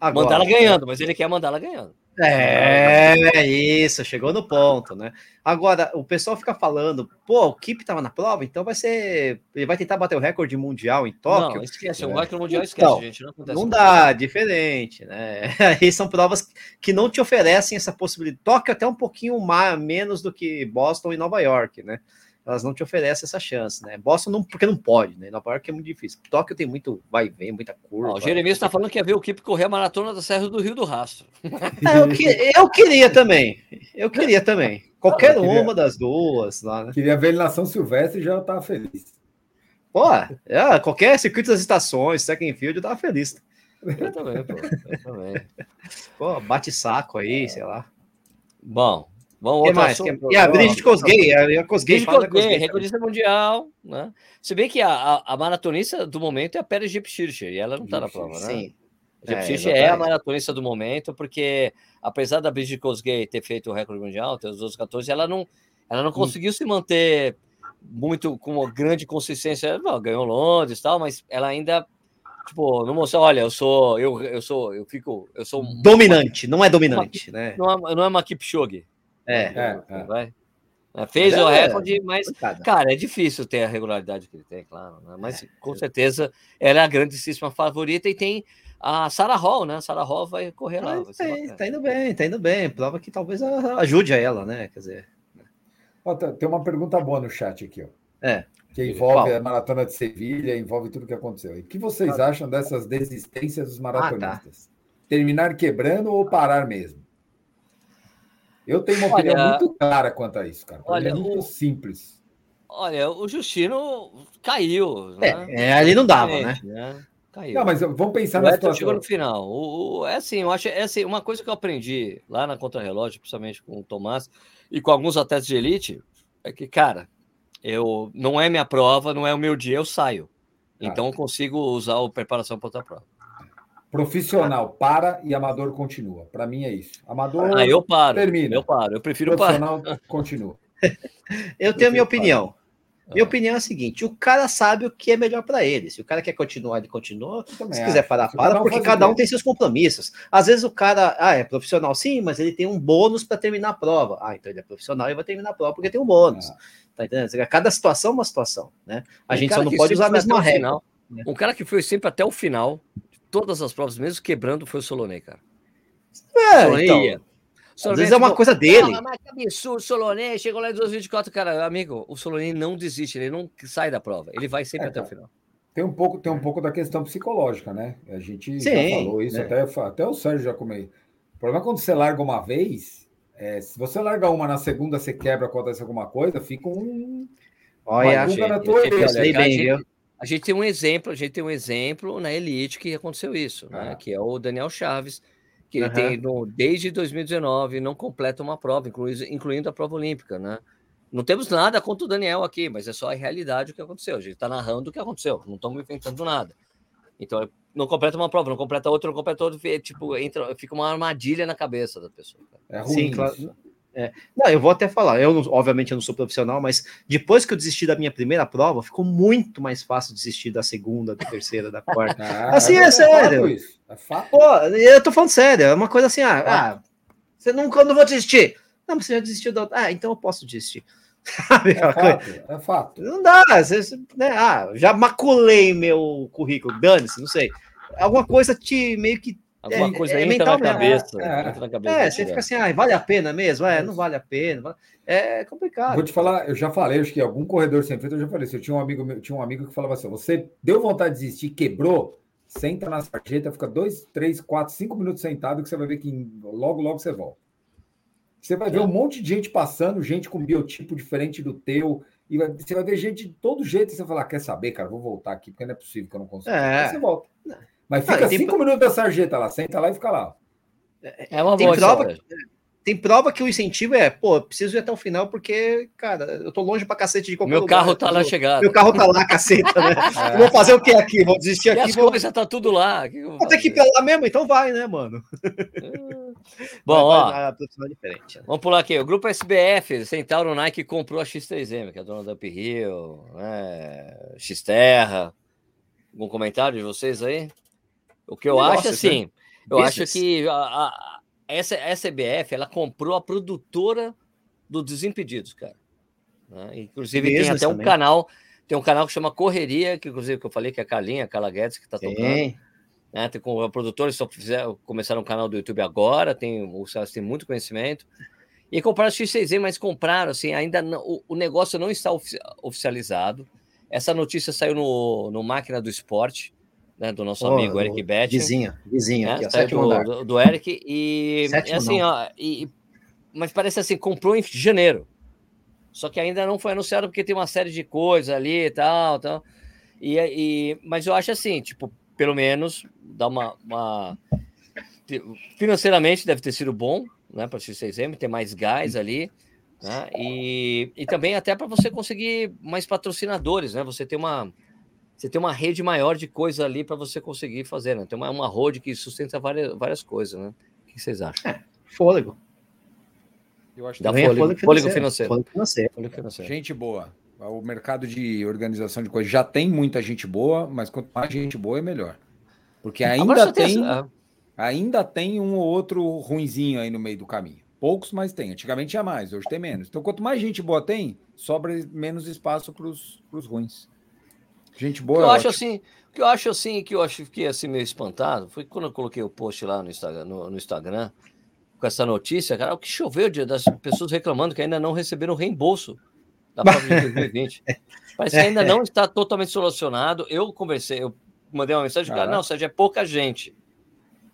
A: Mandala ganhando, mas ele quer mandá-la ganhando.
C: É, isso, chegou no ponto, né? Agora, o pessoal fica falando, pô, o Kip tava na prova, então vai ser. Ele vai tentar bater o recorde mundial em Tóquio.
A: Não, esquece, o recorde mundial esquece, então, gente.
C: Não, não dá, diferente, né? Aí são provas que não te oferecem essa possibilidade. Tóquio até um pouquinho mais, menos do que Boston e Nova York, né? Elas não te oferecem essa chance, né? Boston não, porque não pode, né? Nova York é muito difícil. Tóquio tem muito vai e vem, muita curva.
A: o Jeremias está falando que ia ver o Kip correr a maratona da Serra do Rio do Rastro.
C: É, eu, que, eu, queria também. Eu queria também. Qualquer queria, uma das duas lá, né?
B: Queria ver ele na São Silvestre e já estava feliz.
C: Pô, é, qualquer circuito das estações, second field, eu tava feliz.
A: Eu também, pô. Eu também.
C: Pô, bate saco aí, sei lá.
A: Bom,
C: Vamos que mais? Que... E a Brigitte Kosgei, a Kosgei,
A: Kosgei recordista mundial, né? Se bem que a, a, a, maratonista do momento é a Pérez Gipschircher, e ela não está na prova, né? Sim. A Gipschircher é, é, a maratonista do momento, porque apesar da Brigitte Kosgei ter feito o recorde mundial, ter os outros 14, ela não, ela não hum. conseguiu se manter muito com uma grande consistência. Não, ganhou Londres e tal, mas ela ainda tipo, não mostrou, olha, eu sou, eu, eu sou, eu fico, eu sou
C: dominante, não é dominante,
A: uma,
C: né?
A: Não é, não é uma Kipchoge,
C: é, é, é.
A: Vai. É, fez é, o recorde, mas, cara, é difícil ter a regularidade que ele tem, claro. Né? Mas é, com certeza ela é a grandíssima favorita e tem a Sarah Hall, né? A Sarah Hall vai correr lá. Vai
C: tem, tá indo bem, tá indo bem. Prova que talvez ajude a ela, né? Quer dizer.
B: Ó, tem uma pergunta boa no chat aqui, ó.
C: É.
B: Que envolve Qual? a maratona de Sevilha, envolve tudo que aconteceu. E o que vocês acham dessas desistências dos maratonistas? Ah, tá. Terminar quebrando ou parar mesmo? Eu tenho uma opinião olha, muito clara quanto a isso, cara. Olha, é muito o, simples.
A: Olha, o Justino caiu.
C: Né? É, ali não dava, né? né?
B: Caiu. Não, mas vamos pensar o na situação.
A: chegou no final. O, o, é assim, eu acho, é assim, uma coisa que eu aprendi lá na Contra-Relógio, principalmente com o Tomás e com alguns atletas de elite, é que, cara, eu não é minha prova, não é o meu dia, eu saio. Ah. Então eu consigo usar a preparação para outra prova.
B: Profissional para e amador continua. Para mim é isso. Amador
A: ah, eu paro. termina. Eu paro. Eu prefiro
B: Profissional parar. continua.
C: eu tenho minha opinião. Minha opinião é a seguinte: o cara sabe o que é melhor para ele. Se o cara quer continuar, ele continua. Se quiser parar, para, porque cada um tem seus compromissos. Às vezes o cara, ah, é profissional, sim, mas ele tem um bônus para terminar a prova. Ah, então ele é profissional e vai terminar a prova porque tem um bônus. Ah. Tá entendendo? Cada situação é uma situação, né? A gente só não pode usar a mesma regra.
A: Né? Um cara que foi sempre até o final, todas as provas, mesmo quebrando, foi o Solonei, cara.
C: É, Solonei então, ia. Solonei, às vezes é uma coisa dele. Ah,
A: mas que absurdo, Solonei chegou lá em 2024, cara, amigo, o Solonei não desiste, ele não sai da prova, ele vai sempre é, até o final.
B: Tem um pouco, tem um pouco da questão psicológica, né? A gente Sim, já falou isso, né? até, até o Sérgio já comeu. O problema é quando você larga uma vez, é, se você larga uma na segunda, você quebra, acontece alguma coisa, fica um.
C: Olha, uma gente, na tua
A: bem, a gente tem um exemplo, a gente tem um exemplo na elite que aconteceu isso, né? Que é o Daniel Chaves, que ele uhum. tem no, desde 2019 não completa uma prova, incluindo, incluindo a prova olímpica, né? Não temos nada contra o Daniel aqui, mas é só a realidade o que aconteceu. A gente está narrando o que aconteceu, não estamos inventando nada. Então, não completa uma prova, não completa outra, não completa outra, tipo, entra, fica uma armadilha na cabeça da pessoa.
C: É ruim. Sim, claro. É. Não, eu vou até falar, eu obviamente eu não sou profissional, mas depois que eu desisti da minha primeira prova, ficou muito mais fácil desistir da segunda, da terceira, da quarta. Ah, assim, é, é sério. Isso. É fato. Pô, eu tô falando sério, é uma coisa assim, ah, ah você nunca não vou desistir. Não, você já desistiu da outra. Ah, então eu posso desistir.
B: é, fato, é fato.
C: Não dá, você, né? Ah, já maculei meu currículo, dane-se, não sei. Alguma coisa te meio que
A: Alguma é, coisa é, entra, na cabeça, é, entra
C: na cabeça. É, você fica assim, ah, vale a pena mesmo? É, não vale a pena. É complicado.
B: Vou te falar, eu já falei, acho que algum corredor sem feito, eu já falei. Se eu tinha um amigo meu, tinha um amigo que falava assim: você deu vontade de desistir, quebrou, senta na sarjeta, fica dois, três, quatro, cinco minutos sentado, que você vai ver que logo, logo você volta. Você vai ver um monte de gente passando, gente com biotipo diferente do teu. E vai, você vai ver gente de todo jeito. E você vai falar: quer saber, cara, vou voltar aqui, porque não é possível que eu não consiga. É. Aí você volta. Mas fica ah, cinco tem... minutos da sarjeta lá, senta lá e fica lá.
C: É uma tem boa prova, que, tem prova que o incentivo é, pô, preciso ir até o final porque, cara, eu tô longe pra cacete de
A: qualquer Meu lugar, carro tá lá chegado.
C: Meu carro tá lá, caceta, né? É. Vou fazer o que aqui? Vou desistir e aqui. As
A: vou... coisas tá tudo lá.
C: Vou ter que ir pra lá mesmo, então vai, né, mano?
A: Bom, ó, diferente, né? vamos pular aqui. O grupo SBF, Centauro Nike comprou a X3M, que é a dona da Uphill, né? X-Terra. Algum comentário de vocês aí? O que eu Negócio, acho assim, né? eu Business. acho que a, a, essa a SBF ela comprou a produtora do Desimpedidos, cara. Né? Inclusive Business tem até um também. canal, tem um canal que chama Correria, que inclusive que eu falei que é a Carlinha, a Carla Guedes que tá tocando. Né? Tem com a produtora, só fizeram, começaram um canal do YouTube agora, tem, os caras têm muito conhecimento. E compraram o X6Z, mas compraram, assim, ainda não, o, o negócio não está oficializado. Essa notícia saiu no, no Máquina do Esporte né, do nosso oh, amigo Eric Betting.
C: Vizinho, vizinho,
A: né, aqui, ó, do, do, do, Eric. E sétimo assim, ó, e, mas parece assim, comprou em janeiro. Só que ainda não foi anunciado porque tem uma série de coisas ali e tal, tal. E, e, mas eu acho assim, tipo, pelo menos dá uma, uma... financeiramente deve ter sido bom, né, para o X6M, ter mais gás ali. Né? E, e também até para você conseguir mais patrocinadores, né? Você tem uma, você tem uma rede maior de coisa ali para você conseguir fazer, né? Tem uma, uma road que sustenta várias, várias coisas, né? O que vocês acham? É,
C: fôlego.
A: Eu acho que dá fôlego, fôlego, fôlego, financeiro.
B: Fôlego financeiro. Fôlego financeiro. Gente boa. O mercado de organização de coisas já tem muita gente boa, mas quanto mais gente boa é melhor. Porque ainda tem, ainda tem um ou outro ruinzinho aí no meio do caminho. Poucos, mas tem. Antigamente tinha mais, hoje tem menos. Então, quanto mais gente boa tem, sobra menos espaço para os ruins. Gente boa.
A: Eu é acho assim, que eu acho assim, que eu acho que fiquei assim meio espantado, foi quando eu coloquei o post lá no Instagram, no, no Instagram com essa notícia, cara, o que choveu de, das pessoas reclamando que ainda não receberam reembolso da prova de 2020. Parece que ainda não está totalmente solucionado. Eu conversei, eu mandei uma mensagem, cara, não, Sérgio, é pouca gente.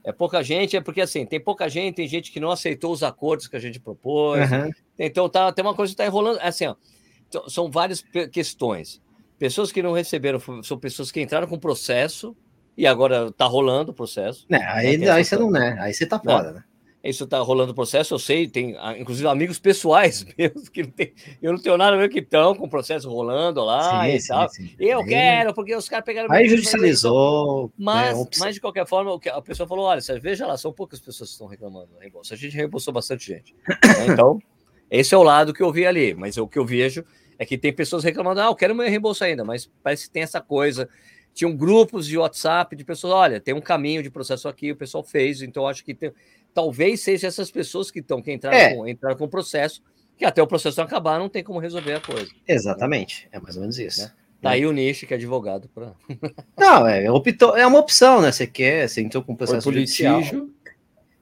A: É pouca gente, é porque assim, tem pouca gente, tem gente que não aceitou os acordos que a gente propôs. Uhum. Então tá, tem uma coisa que está enrolando. Assim, ó, então, são várias questões. Pessoas que não receberam são pessoas que entraram com processo e agora está rolando o processo.
C: É, aí, né, aí você não, né? Aí você tá fora, né?
A: Isso está rolando o processo, eu sei, tem inclusive amigos pessoais meus que não tem, eu não tenho nada a ver que estão com o processo rolando lá sim, e sim, tal. Sim. Eu aí, quero, porque os caras pegaram.
C: Aí judicializou.
A: Mas, né, mas, de qualquer forma, a pessoa falou: olha, veja lá, são poucas pessoas que estão reclamando do reembolso. A gente reembolsou bastante gente. então, esse é o lado que eu vi ali, mas o que eu vejo é que tem pessoas reclamando, ah, eu quero meu reembolso ainda, mas parece que tem essa coisa. Tinham grupos de WhatsApp de pessoas, olha, tem um caminho de processo aqui, o pessoal fez, então acho que tem, talvez seja essas pessoas que estão, que entraram, é. com, entraram com o processo, que até o processo acabar não tem como resolver a coisa.
C: Exatamente, é mais ou menos isso. Né?
A: Tá aí o Nish, que é advogado. Pra...
C: não, é, optou, é uma opção, né? Você quer, você entrou com o processo judicial.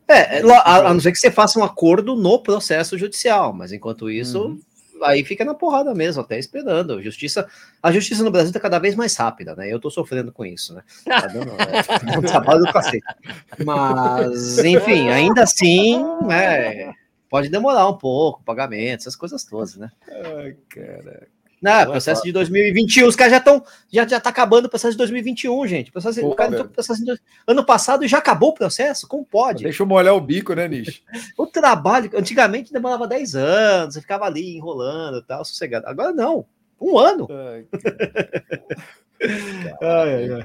C: É, é a, a, não ser que você faça um acordo no processo judicial, mas enquanto isso, uhum aí fica na porrada mesmo, até esperando. A justiça, a justiça no Brasil está cada vez mais rápida, né? Eu estou sofrendo com isso, né? Tá dando é, trabalho do cacete. Mas, enfim, ainda assim, né? Pode demorar um pouco, pagamento, essas coisas todas, né?
B: Ai, cara.
C: Não, não processo é de 2021. Os caras já estão. Já, já tá acabando o processo de 2021, gente. Processo, Pô, o cara processo de, ano passado já acabou o processo? Como pode?
B: Deixa eu molhar o bico, né, Nish?
C: o trabalho, antigamente demorava 10 anos, você ficava ali enrolando e tal, sossegado. Agora não. Um ano. Ai, ai, ai.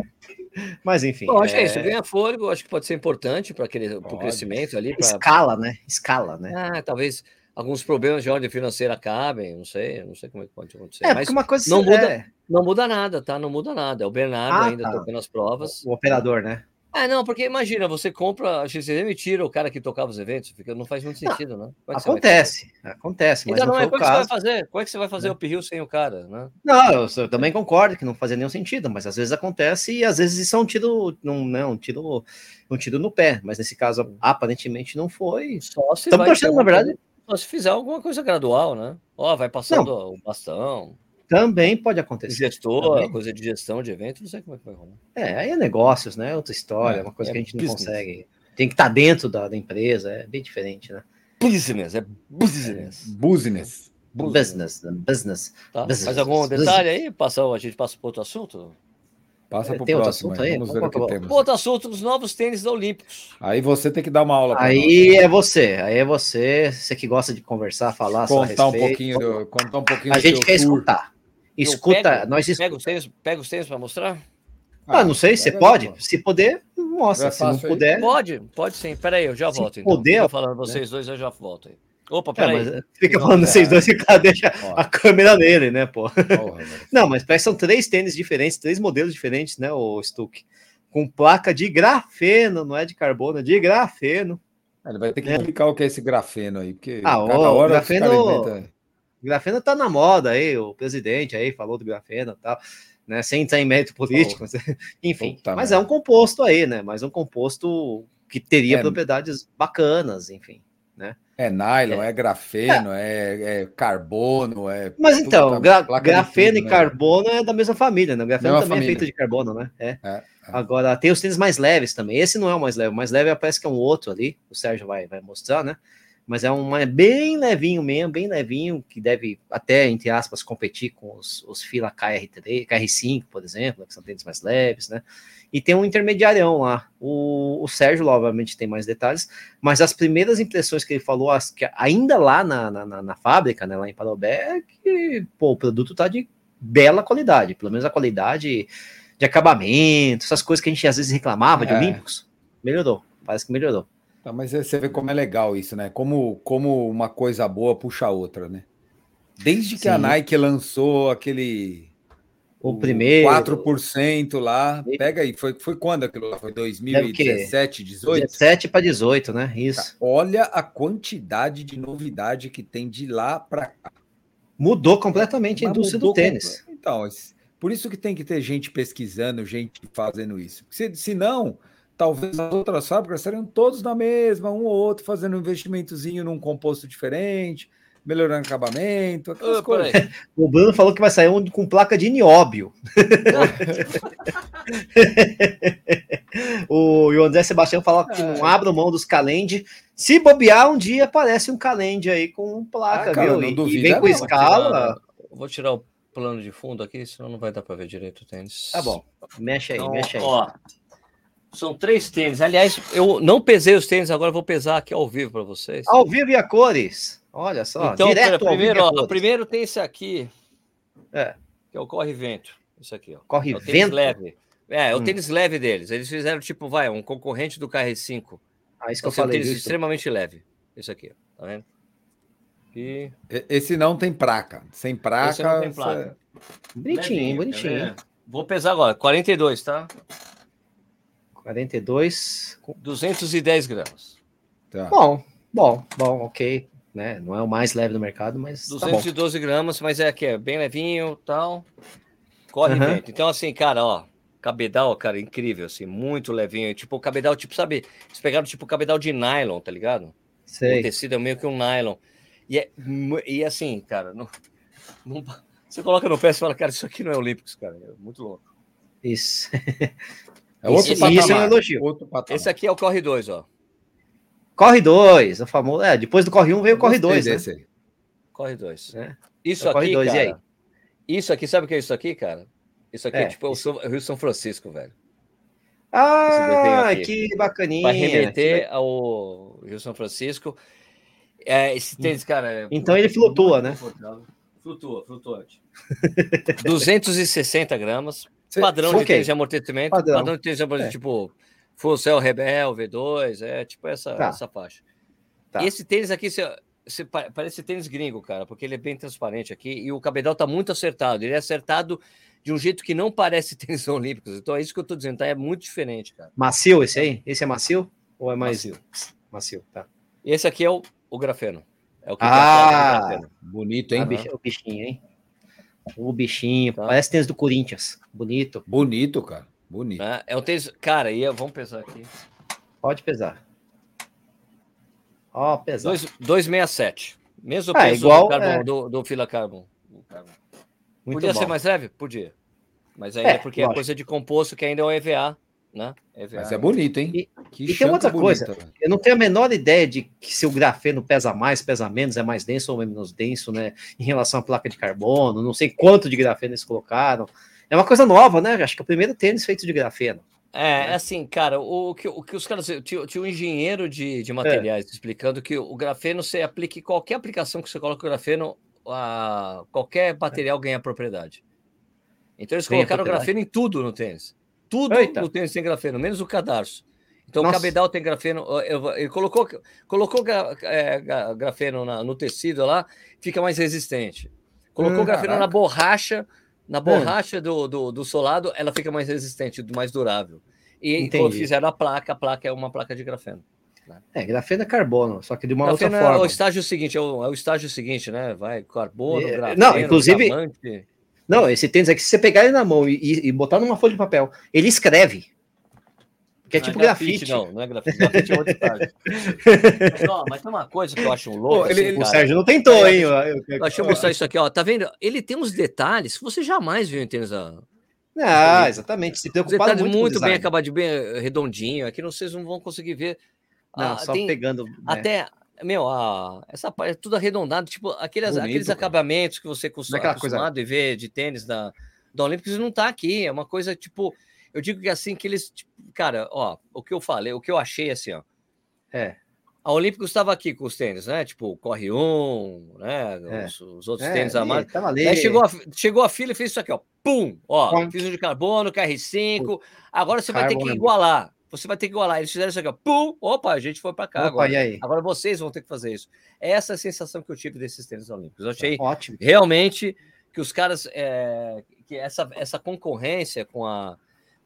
C: Mas enfim.
A: Bom, acho é... que é isso. Ganha fôlego, acho que pode ser importante para o crescimento ali. Pra...
C: Escala, né? Escala, né?
A: Ah, talvez alguns problemas de ordem financeira acabem, não sei, não sei como é que pode acontecer.
C: É, mas uma coisa
A: não muda, é... não muda nada, tá? Não muda nada. É o Bernardo ah, ainda tá. tocando as provas.
C: O operador, né?
A: Ah, não, porque imagina, você compra a XCM e tira o cara que tocava os eventos, fica, não faz muito sentido, não,
C: né? É acontece, acontece, mas
A: então,
C: não,
A: não
C: é
A: como é que você vai fazer? Como é que você vai fazer é. o uphill sem o cara, né?
C: Não, eu, eu, também concordo que não fazia nenhum sentido, mas às vezes acontece e às vezes isso é um tiro, não, não, um tiro, um tiro no pé, mas nesse caso aparentemente não foi.
A: Só se Estamos torcendo, na verdade. Só se fizer alguma coisa gradual, né? Ó, vai passando não. o bastão.
C: Também pode acontecer.
A: Gestor, Também. coisa de gestão de evento, não sei como é que vai rolar.
C: É, aí é negócios, né? Outra história, é, uma coisa é que a gente business. não consegue. Tem que estar tá dentro da, da, empresa, é bem diferente, né?
A: Business, é business.
B: É, business.
C: Business, business.
A: Tá.
C: business
A: Mais algum detalhe aí? Passa, a gente passa para outro assunto?
B: Passa para o próximo. Assunto aí?
A: Vamos ver o que temos. Outro assunto dos novos tênis olímpicos.
B: Aí você tem que dar uma aula.
C: Aí nós. é você. Aí é você. Você que gosta de conversar, falar,
B: contar um pouquinho, do, contar um pouquinho.
C: A gente quer tour. escutar. Escuta,
A: pego,
C: nós
A: pega os tênis, pega os tênis para mostrar?
C: Ah, não sei, você pode? Se puder, mostra. É se não puder.
A: Pode, pode sim. Pera aí, eu já volto. Então.
C: Poder,
A: Fica falando vocês dois, eu já volto aí. Opa, peraí. É,
C: fica falando vocês dois e cara deixa Ó. a câmera nele, né, pô? Porra, não, mas parece que são três tênis diferentes, três modelos diferentes, né, o Stuck? Com placa de grafeno, não é de carbono, é de grafeno.
B: Ele vai ter que é. explicar o que é esse grafeno aí, porque
C: ah, cada hora grafeno... Grafeno tá na moda aí, o presidente aí falou do grafeno e tal, né? Sem entrar em mérito político, mas, enfim. Puta mas é um composto aí, né? Mas um composto que teria é, propriedades bacanas, enfim, né?
B: É nylon, é, é grafeno, é. é. É, carbono, é.
C: Mas então, gra grafeno tudo, e né? carbono é da mesma família, né? O grafeno também família. é feito de carbono, né? É. é. Agora, tem os tênis mais leves também. Esse não é o mais leve, o mais leve parece que é um outro ali. O Sérgio vai, vai mostrar, né? Mas é um é bem levinho mesmo, bem levinho, que deve até, entre aspas, competir com os, os fila KR3, KR5, por exemplo, que são tênis mais leves, né? E tem um intermediário lá. O, o Sérgio, obviamente, tem mais detalhes, mas as primeiras impressões que ele falou, as, que ainda lá na, na, na fábrica, né, lá em Parobé, é que pô, o produto tá de bela qualidade, pelo menos a qualidade de acabamento, essas coisas que a gente às vezes reclamava é. de Olímpicos, melhorou, parece que melhorou.
B: Tá, mas você vê como é legal isso, né? Como, como uma coisa boa puxa a outra, né? Desde que Sim. a Nike lançou aquele.
C: O, o primeiro.
B: 4% lá. Pega aí, foi, foi quando aquilo lá? Foi 2017, 18?
C: 17 para 18, né? Isso. Tá,
B: olha a quantidade de novidade que tem de lá para cá.
C: Mudou completamente Mas a indústria do tênis.
B: Então, por isso que tem que ter gente pesquisando, gente fazendo isso. Se, se não talvez as outras fábricas estariam todos na mesma, um ou outro fazendo um investimentozinho num composto diferente, melhorando acabamento, aquelas oh, coisas.
C: O Bruno falou que vai sair um com placa de nióbio. o, o André Sebastião fala que não abra mão dos calende. Se bobear, um dia aparece um calende aí com placa, ah, cara, viu? E, e, vem com escala.
A: vou tirar o plano de fundo aqui, senão não vai dar para ver direito o tênis.
C: Tá bom, mexe aí, então, mexe aí. Ó,
A: são três tênis. Aliás, eu não pesei os tênis, agora vou pesar aqui ao vivo para vocês.
C: Ao vivo e a cores. Olha só.
A: Então, direto primeiro, ó, primeiro tem esse aqui. É. Que é o Corre Vento. Isso aqui, ó.
C: Corre
A: é
C: Vento.
A: leve. É, é o hum. tênis leve deles. Eles fizeram tipo, vai, um concorrente do KR5.
C: Ah, isso que eu falei. Um tênis
A: extremamente leve. Esse aqui, ó. Tá vendo?
B: E... Esse não tem placa. Sem placa. Esse não tem placa.
C: Bonitinho, Levinho, bonitinho. Tá
A: Vou pesar agora. 42, tá?
C: 42.
A: 210 gramas.
C: Tá. Bom, bom, bom, ok. Né? Não é o mais leve do mercado, mas.
A: 212 tá gramas, mas é que é bem levinho tal. Corre uhum. Então, assim, cara, ó. Cabedal, cara, incrível, assim, muito levinho. Tipo, o cabedal, tipo, sabe? Eles pegaram tipo cabedal de nylon, tá ligado?
C: Sei.
A: O tecido é meio que um nylon. E, é, e assim, cara, não, não, você coloca no pé e fala, cara, isso aqui não é Olímpicos, cara. É muito louco.
C: Isso.
B: É outro
C: esse, patamar, isso é um elogio.
A: Outro Esse aqui é o Corre 2, ó.
C: Corre 2, o famoso. É, depois do Corre 1 um, veio o Corre 2. Né?
A: Corre 2. É. Isso é aqui,
C: dois,
A: cara, Isso aqui, sabe o que é isso aqui, cara? Isso aqui é, é tipo isso... o Rio São Francisco, velho.
C: Ah, que bacaninha.
A: Para remeter ao Rio São Francisco. É, esse tênis, cara. É
C: então ele flutua, né?
A: Flutua, flutuante. 260 gramas. Padrão de tênis de amortecimento. Padrão, padrão de tênis de amortecimento, é. tipo Full Cell Rebel, V2, é tipo essa, tá. essa faixa. Tá. E esse tênis aqui, você, você, parece tênis gringo, cara, porque ele é bem transparente aqui e o cabedal tá muito acertado. Ele é acertado de um jeito que não parece tênis olímpicos. Então é isso que eu tô dizendo, tá? É muito diferente, cara.
C: Macio esse aí? Esse é macio? Ou é mais.
A: Macio.
C: Macio, tá.
A: Esse aqui é o, o grafeno. É o que
C: ah, bonito, hein? Ah, o bichinho, hein? O bichinho. Tá. Parece tênis do Corinthians. Bonito.
B: Bonito, cara. Bonito.
A: É, é um tênis. Cara, e vamos pesar aqui.
C: Pode pesar. Ó, oh, pesar.
A: 267. Mesmo ah, peso igual, do, carbon, é... do, do fila carbon. Podia bom. ser mais leve? Podia. Mas ainda é, porque lógico. é coisa de composto que ainda é o EVA, né? EVA.
B: Mas é bonito, hein?
C: E, e tem outra bonita, coisa. Eu não tenho a menor ideia de que se o grafeno pesa mais, pesa menos, é mais denso ou menos denso, né? Em relação à placa de carbono. Não sei quanto de grafeno eles colocaram. É uma coisa nova, né? Acho que é o primeiro tênis feito de grafeno.
A: É, né? assim, cara, o, o, que, o que os caras. Tinha, tinha um engenheiro de, de materiais é. explicando que o grafeno você aplica qualquer aplicação que você coloca o grafeno, a, qualquer material ganha propriedade. Então eles colocaram o grafeno em tudo no tênis. Tudo Eita. no tênis tem grafeno, menos o cadarço. Então Nossa. o cabedal tem grafeno. Ele colocou, colocou é, grafeno na, no tecido lá, fica mais resistente. Colocou hum, grafeno caraca. na borracha na borracha do, do, do, solado, ela fica mais resistente, mais durável. E Entendi. quando fizeram a placa, a placa é uma placa de grafeno.
C: Né? É, grafeno é carbono, só que de uma grafeno outra forma.
A: É o estágio seguinte, é o, é o estágio seguinte, né? Vai carbono,
C: é, grafeno, Não, inclusive. Diamante. Não, esse tênis aqui, se você pegar ele na mão e, e, botar numa folha de papel, ele escreve. Que é não tipo é grafite, grafite.
A: Não, não é grafite. Grafite é outro mas, ó, mas tem uma coisa que eu acho um louco. Pô,
C: ele, assim, o Sérgio não tentou, hein? Eu,
A: deixa eu mostrar isso aqui, ó. Tá vendo? Ele tem uns detalhes que você jamais viu em tênis.
C: Ah, exatamente. Se
A: preocupar muito, muito bem acabado, bem redondinho. Aqui vocês não vão conseguir ver.
C: Não, ah, só tem, pegando. Né?
A: Até, meu, ah, essa parte é tudo arredondado, tipo aqueles, Bonito, aqueles acabamentos que você costuma, é acostumado coisa... a ver de tênis da, da Olímpicos não tá aqui. É uma coisa tipo eu digo que assim que eles, tipo, cara, ó, o que eu falei, o que eu achei assim, ó. É. A Olímpicos estava aqui com os tênis, né? Tipo, corre um, né? É. Os, os, outros é, tênis amados. Aí chegou a, chegou a fila e fez isso aqui, ó. Pum! Ó, fiz um de carbono, KR5. Agora você vai ter que é igualar. Você vai ter que igualar. Eles fizeram isso aqui, ó. Pum! Opa, a gente foi para cá. Opa, agora. agora vocês vão ter que fazer isso. Essa é a sensação que eu tive desses tênis olímpicos. Eu achei Ótimo. realmente que os caras. É, que essa, essa concorrência com a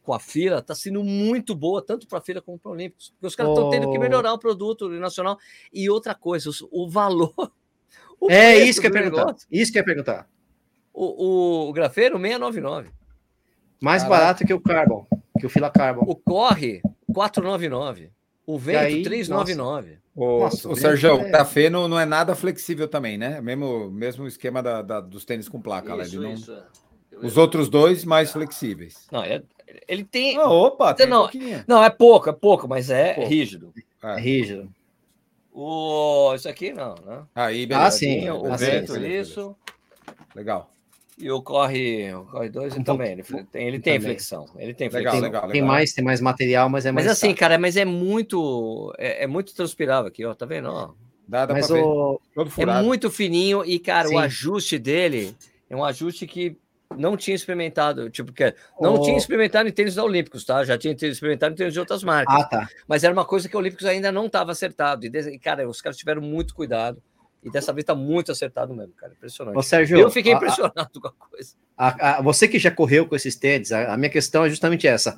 A: com a fila está sendo muito boa, tanto para a fila como para o Olímpicos. Porque os caras estão oh. tendo que melhorar o produto nacional. E outra coisa, o valor.
C: O é isso que eu ia perguntar. Negócio, isso que ia perguntar.
A: O, o, o grafeiro 699.
C: Mais Caraca. barato que o Carbon, que o Fila Carbon.
A: O Corre 499. O Vento aí, 399.
B: O, nossa, o, o Sérgio, é... o grafeno não é nada flexível também, né? Mesmo, mesmo esquema da, da dos tênis com placa. Isso, não... isso. Os outros dois mais flexíveis.
A: Não, é, ele tem.
B: Oh, opa, tem
A: não, não, é pouco, é pouco, mas é pouco. rígido.
C: É. é rígido.
A: O, isso aqui não, né?
C: Aí, beleza. Ah, sim.
A: O
C: ah,
A: vento, sim, isso.
B: Legal.
A: E o corre, o corre 2 um também. Ele tem, ele tem flexão. Ele tem
C: legal,
A: flexão.
C: Legal, legal. Tem mais, tem mais material, mas é mais.
A: Mas assim, cara, mas é muito. É, é, muito transpirável aqui, ó. Tá vendo? Ó.
C: Dá, dá mas o...
A: É muito fininho e, cara, sim. o ajuste dele é um ajuste que não tinha experimentado, tipo, que não oh. tinha experimentado em tênis da Olímpicos, tá? Já tinha experimentado em tênis de outras marcas.
C: Ah, tá.
A: Mas era uma coisa que o Olímpicos ainda não estava acertado. E, cara, os caras tiveram muito cuidado. E dessa vez tá muito acertado mesmo, cara. Impressionante.
C: Ô, Sérgio,
A: eu fiquei impressionado a, com a coisa.
C: A, a, você que já correu com esses tênis, a, minha questão é justamente essa.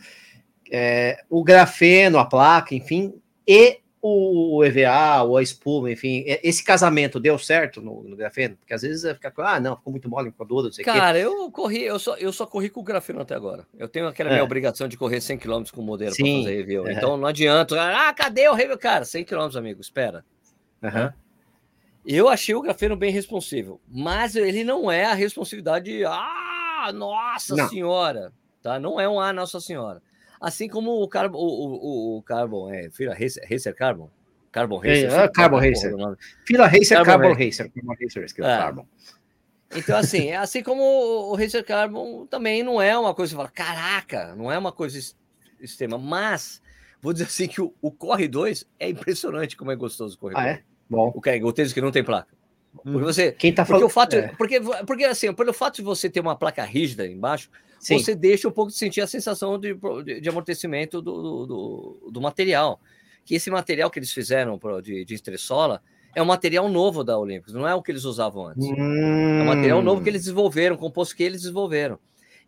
C: É, o grafeno, a placa, enfim, e o EVA ou a espuma, enfim, esse casamento deu certo no, no grafeno? Porque às vezes fica, ah, não, ficou muito mole, ficou duro, não sei
A: Cara, eu corri, eu só, eu só corri com o grafeno até agora. Eu tenho aquela é. minha obrigação de correr 100 km com o modelo para fazer review. É. Então não adianta, ah, cadê o review? Cara, 100 km, amigo, espera. Uhum. Eu achei o grafeno bem responsivo, mas ele não é a responsividade, ah, nossa não. senhora, tá? Não é um ah, nossa senhora. Assim como o Carbon, o, o, o Carbon, é, Fila Racer, Racer Carbon?
C: Carbon Racer. É, Carbon Racer. Fila Racer, Carbon, Carbon Racer. Carbon Racer, é. Carbon.
A: Então, assim, é assim como o Racer Carbon também não é uma coisa que fala, caraca, não é uma coisa extrema, mas vou dizer assim que o, o Corre 2 é impressionante como é gostoso o Corre
C: ah,
A: 2.
C: é? Bom.
A: O, o tênis que não tem placa.
C: Hum.
A: Porque você.
C: Quem tá
A: porque
C: falando.
A: O fato,
C: é.
A: porque, porque, assim, pelo fato de você ter uma placa rígida embaixo,
C: Sim.
A: você deixa um pouco de sentir a sensação de, de, de amortecimento do, do, do, material. Que esse material que eles fizeram de, de estressola é um material novo da Olímpicos, não é o que eles usavam antes.
C: Hum.
A: É um material novo que eles desenvolveram, composto que eles desenvolveram.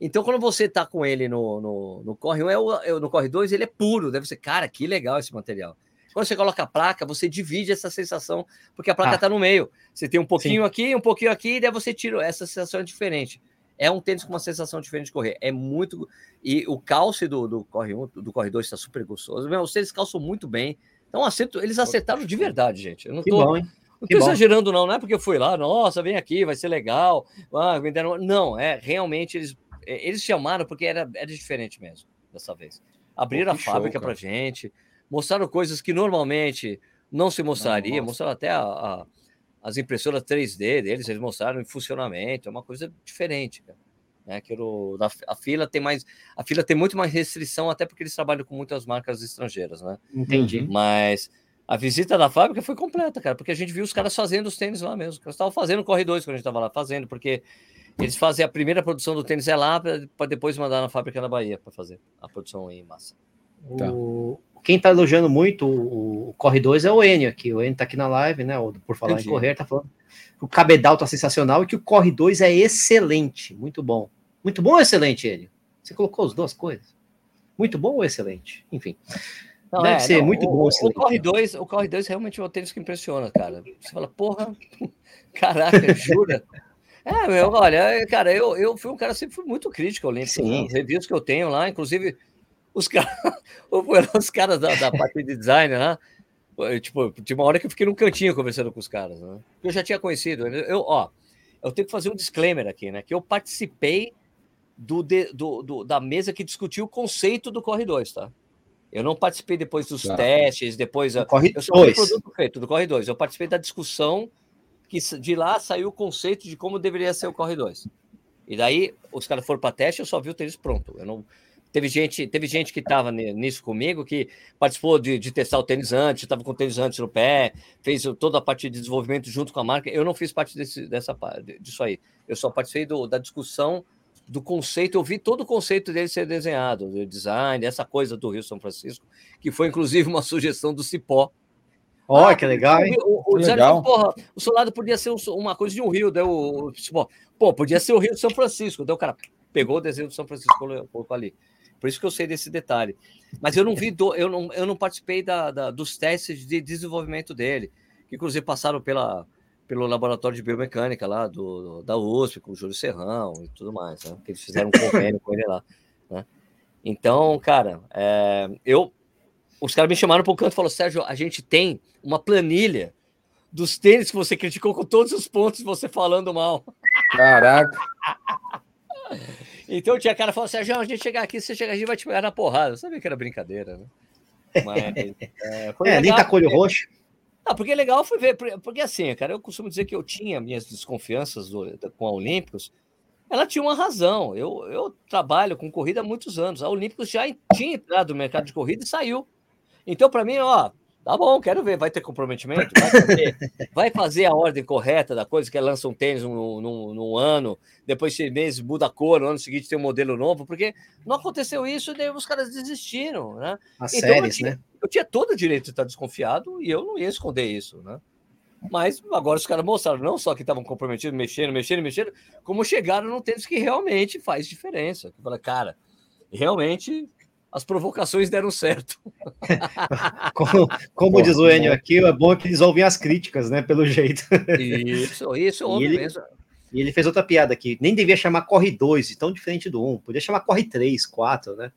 A: Então, quando você está com ele no, no, no Corre 1, é o, é, no Corre 2, ele é puro. Deve ser, cara, que legal esse material. Quando você coloca a placa, você divide essa sensação, porque a placa está ah. no meio. Você tem um pouquinho Sim. aqui, um pouquinho aqui, e daí você tira. Essa sensação é diferente. É um tênis com uma sensação diferente de correr. É muito. E o calce do, do Corre 1, do Corre 2 está super gostoso. Meu, os tênis calçam muito bem. Então, acerto, eles acertaram de verdade, gente. Eu não
C: hein?
A: Não tô exagerando, não, não é porque eu fui lá, nossa, vem aqui, vai ser legal. Ah, me deram... Não, é realmente eles, eles chamaram porque era, era diferente mesmo dessa vez. Abriram Pô, a fábrica show, pra gente, mostraram coisas que normalmente não se mostraria, não, mostraram até a, a, as impressoras 3D deles, eles mostraram em funcionamento, é uma coisa diferente, cara. É, que o, a, a fila tem mais a fila tem muito mais restrição até porque eles trabalham com muitas marcas estrangeiras né
C: entendi
A: mas a visita da fábrica foi completa, cara, porque a gente viu os caras fazendo os tênis lá mesmo. Eles estavam fazendo corredores quando a gente estava lá fazendo, porque eles fazem a primeira produção do tênis é lá para depois mandar na fábrica na Bahia para fazer a produção em massa.
C: Tá. O... Quem está elogiando muito o, o Corre 2 é o Enio aqui. O Enio está aqui na live, né? Por falar Entendi. em correr, tá falando que o Cabedal tá sensacional e que o Corre 2 é excelente. Muito bom. Muito bom ou excelente, Enio? Você colocou as duas coisas? Muito bom ou excelente? Enfim.
A: Não, Deve é, ser não, muito o, bom. O, o Corre 2, o Corre 2 realmente é um tênis que impressiona, cara. Você fala, porra, caraca, jura? É, meu, olha, cara, eu, eu fui um cara sempre fui muito crítico ao Olímpico. Sim. Reviews que eu tenho lá, inclusive os caras, os caras da, da parte de design lá, tipo, tinha uma hora que eu fiquei num cantinho conversando com os caras, né? Eu já tinha conhecido. Eu, ó, eu tenho que fazer um disclaimer aqui, né? Que eu participei do, do, do da mesa que discutiu o conceito do Corre 2, tá? Eu não participei depois dos tá. testes, depois.
C: Do corre
A: eu só o produto feito do Corre 2. Eu participei da discussão que de lá saiu o conceito de como deveria ser o Corre 2. E daí os caras foram para teste, eu só vi o tênis pronto. Eu não teve gente, teve gente que estava nisso comigo que participou de, de testar o tênis antes, estava com o tênis antes no pé, fez toda a parte de desenvolvimento junto com a marca. Eu não fiz parte desse, dessa disso aí. Eu só participei do, da discussão do conceito, eu vi todo o conceito dele ser desenhado, o design, essa coisa do Rio São Francisco, que foi inclusive uma sugestão do Cipó.
C: Olha, ah, que legal, hein?
A: O, o, design legal. porra, o solado podia ser uma coisa de um rio, daí o, Cipó, pô, podia ser o Rio de São Francisco, daí o cara pegou o desenho do São Francisco colocou ali. Por isso que eu sei desse detalhe. Mas eu não vi, do, eu, não, eu não participei da, da, dos testes de desenvolvimento dele, que inclusive passaram pela, pelo laboratório de biomecânica lá do, da USP, com o Júlio Serrão e tudo mais, né? Que eles fizeram um convênio com ele lá. Né? Então, cara, é, eu. Os caras me chamaram para o canto e falaram: Sérgio, a gente tem uma planilha dos tênis que você criticou com todos os pontos você falando mal.
B: Caraca.
A: então tinha cara falou: Sérgio, a gente chegar aqui, você chegar, a gente vai te pegar na porrada. Eu sabia que era brincadeira, né?
C: Mas, é, foi é nem tá colho roxo.
A: Não, porque é legal foi ver, porque assim, cara, eu costumo dizer que eu tinha minhas desconfianças do, com a Olímpicos, ela tinha uma razão. Eu, eu trabalho com corrida há muitos anos. A Olímpicos já tinha entrado no mercado de corrida e saiu. Então, para mim, ó, tá bom, quero ver. Vai ter comprometimento? Vai fazer, vai fazer a ordem correta da coisa, que é lança um tênis no, no, no ano, depois de seis meses muda a cor, no ano seguinte tem um modelo novo, porque não aconteceu isso e daí os caras desistiram, né?
C: As então, séries, né?
A: eu tinha todo o direito de estar desconfiado e eu não ia esconder isso, né? Mas agora os caras mostraram não só que estavam comprometidos, mexendo, mexendo, mexendo, como chegaram num tênis que realmente faz diferença. Que fala, cara, realmente as provocações deram certo.
C: como, como diz o Enio aqui, é bom que eles ouvem as críticas, né? Pelo jeito.
A: Isso, isso,
C: e ele, mesmo. E ele fez outra piada aqui. Nem devia chamar Corre 2, tão diferente do 1. Podia chamar Corre 3, 4, né?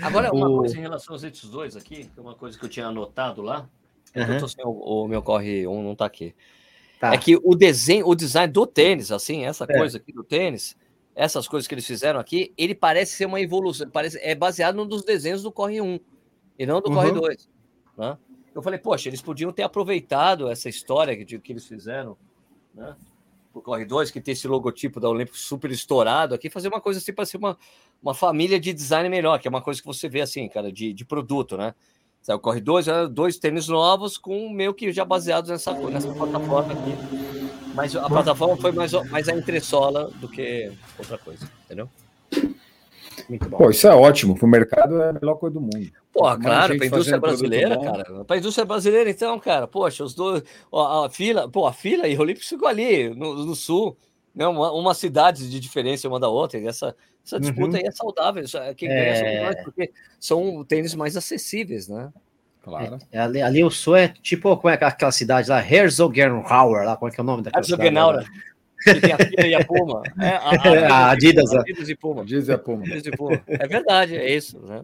A: Agora, uma o... coisa em relação aos esses dois aqui, que é uma coisa que eu tinha anotado lá, uhum. eu tô sem o, o, meu corre um não tá aqui. Tá. É que o desenho, o design do tênis, assim, essa é. coisa aqui do tênis, essas coisas que eles fizeram aqui, ele parece ser uma evolução, parece, é baseado num dos desenhos do Corre 1 e não do uhum. Corre 2. Né? Eu falei, poxa, eles podiam ter aproveitado essa história que, que eles fizeram, né? pro Corre 2, que tem esse logotipo da Olímpico super estourado aqui, fazer uma coisa assim para ser uma, uma família de design melhor, que é uma coisa que você vê assim, cara, de, de produto, né? O Corre 2 é dois tênis novos com meio que já baseados nessa, nessa plataforma aqui. Mas a plataforma foi mais, mais a entressola do que outra coisa, entendeu?
B: Muito bom. Pô, isso é ótimo. Para o mercado é a melhor coisa do mundo.
A: Pô, claro, para a indústria brasileira, cara. Para a indústria brasileira, então, cara, poxa, os dois. A, a fila, pô, a fila e o Olímpico ficou ali, no, no sul, né? Uma, uma cidade de diferença uma da outra. E essa, essa disputa uhum. aí é saudável. É, quem ganha é... são nós, porque são tênis mais acessíveis, né?
C: Claro. É, ali, ali, o sul é tipo, como é aquela cidade lá? Herzogenauer, lá, como é que é o nome daquela
A: Herzogenauer. Que tem a Fila e a Puma. É, a,
C: a, a Adidas,
A: Adidas, Adidas e Puma. Adidas e a Puma. Adidas e Puma. É verdade, é isso. Né?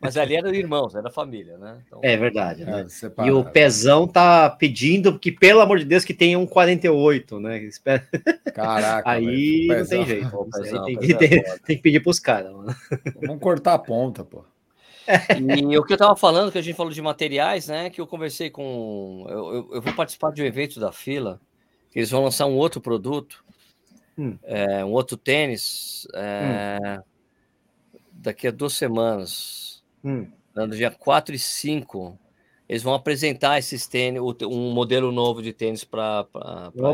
A: Mas ali era irmãos, era família, né?
C: Então... É verdade. Né? É, e o Pezão tá pedindo que, pelo amor de Deus, que tenha um 48, né?
B: Caraca.
C: aí não tem jeito. Pô, pezão, tem, que, tem, tem, que pedir pros caras.
B: Vamos cortar a ponta, pô.
A: E o que eu estava falando, que a gente falou de materiais, né? Que eu conversei com. Eu, eu, eu, vou participar de um evento da fila, eles vão lançar um outro produto, hum. é, um outro tênis, é, hum. daqui a duas semanas, hum. no dia 4 e 5. Eles vão apresentar esses tênis, um modelo novo de tênis para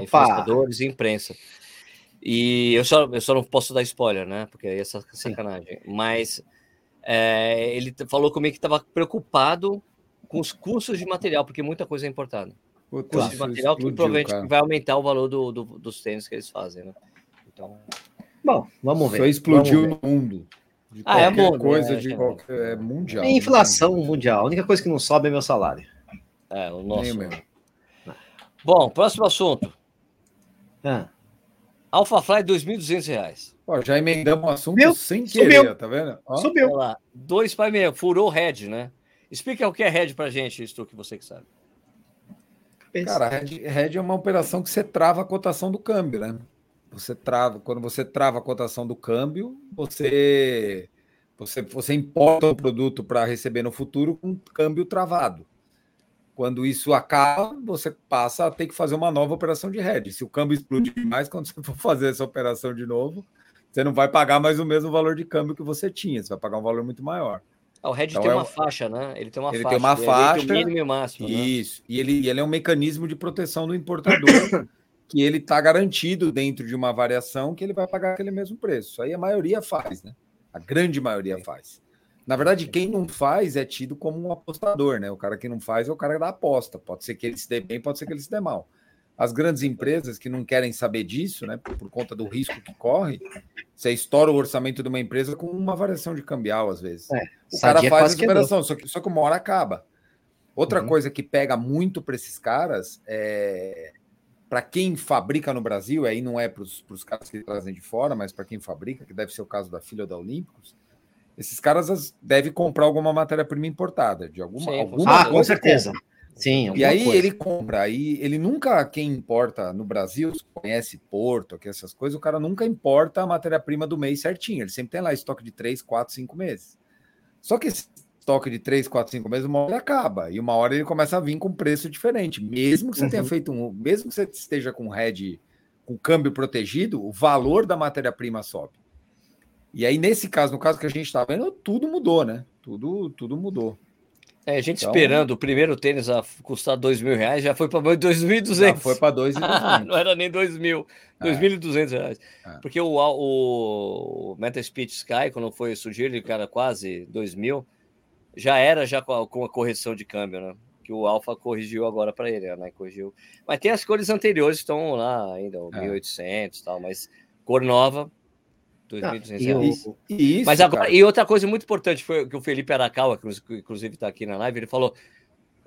A: influenciadores e imprensa. E eu só, eu só não posso dar spoiler, né? Porque aí é sacanagem. Mas é, ele falou comigo que estava preocupado com os custos de material, porque muita coisa é importada. O custo de material que provavelmente vai aumentar o valor do, do, dos tênis que eles fazem, né?
C: Então, bom, vamos ver.
B: Só explodiu no mundo.
C: De ah, é mundo,
B: coisa é, de qualquer, é mundial. É
C: inflação né? mundial. A única coisa que não sobe é meu salário.
A: É, o nosso. Bom, próximo assunto. Ah. Alpha Fly, R$ 2.200.
B: Ó, já emendamos o assunto Meu, sem querer, subiu. tá vendo?
C: Ó. Subiu.
A: Lá, dois para meio, furou head, né? Explica o que é head pra gente, isso que você que sabe.
B: Cara, head, head é uma operação que você trava a cotação do câmbio, né? Você trava, quando você trava a cotação do câmbio, você você, você importa o produto para receber no futuro com câmbio travado. Quando isso acaba, você passa a ter que fazer uma nova operação de hedge. Se o câmbio explodir demais, quando você for fazer essa operação de novo, você não vai pagar mais o mesmo valor de câmbio que você tinha, você vai pagar um valor muito maior.
A: Ah, o Red então tem é uma faixa, né? Ele tem uma
B: ele
A: faixa.
B: Tem uma faixa.
A: Tem mínimo e máximo.
B: Né? Isso. Né? E ele, ele é um mecanismo de proteção do importador que ele está garantido dentro de uma variação que ele vai pagar aquele mesmo preço. Isso aí a maioria faz, né? A grande maioria faz. Na verdade, quem não faz é tido como um apostador, né? O cara que não faz é o cara da aposta. Pode ser que ele se dê bem, pode ser que ele se dê mal. As grandes empresas que não querem saber disso, né, por, por conta do risco que corre, você estoura o orçamento de uma empresa com uma variação de cambial, às vezes. É, o cara faz essa operação, só que, só que uma hora acaba. Outra uhum. coisa que pega muito para esses caras é. Para quem fabrica no Brasil, aí não é para os caras que trazem de fora, mas para quem fabrica, que deve ser o caso da filha da Olímpicos, esses caras devem comprar alguma matéria-prima importada, de alguma, Sim, alguma
C: Ah, com certeza. Compra. Sim,
B: e aí coisa. ele compra, aí ele nunca, quem importa no Brasil, conhece Porto, aqui essas coisas, o cara nunca importa a matéria-prima do mês certinho, ele sempre tem lá estoque de 3, 4, 5 meses. Só que esse estoque de 3, 4, 5 meses, uma hora ele acaba, e uma hora ele começa a vir com preço diferente, mesmo que você uhum. tenha feito um, mesmo que você esteja com head, com câmbio protegido, o valor da matéria-prima sobe. E aí, nesse caso, no caso que a gente está vendo, tudo mudou, né? Tudo, tudo mudou.
A: É, a gente então, esperando o primeiro tênis a custar dois mil reais, já foi para 2.200.
B: Foi para 2.200.
A: não era nem 2 mil, 2.200 é. reais. É. Porque o, o Meta Speed Sky, quando foi surgir, ele era quase 2 mil, já era já com a, com a, correção de câmbio, né? Que o Alpha corrigiu agora para ele, né? Corrigiu. Mas tem as cores anteriores que estão lá ainda, o é. 1.800 e tal, mas cor nova 2.200 reais. Mas agora, e outra coisa muito importante foi que o Felipe Arakawa, que inclusive está aqui na live, ele falou: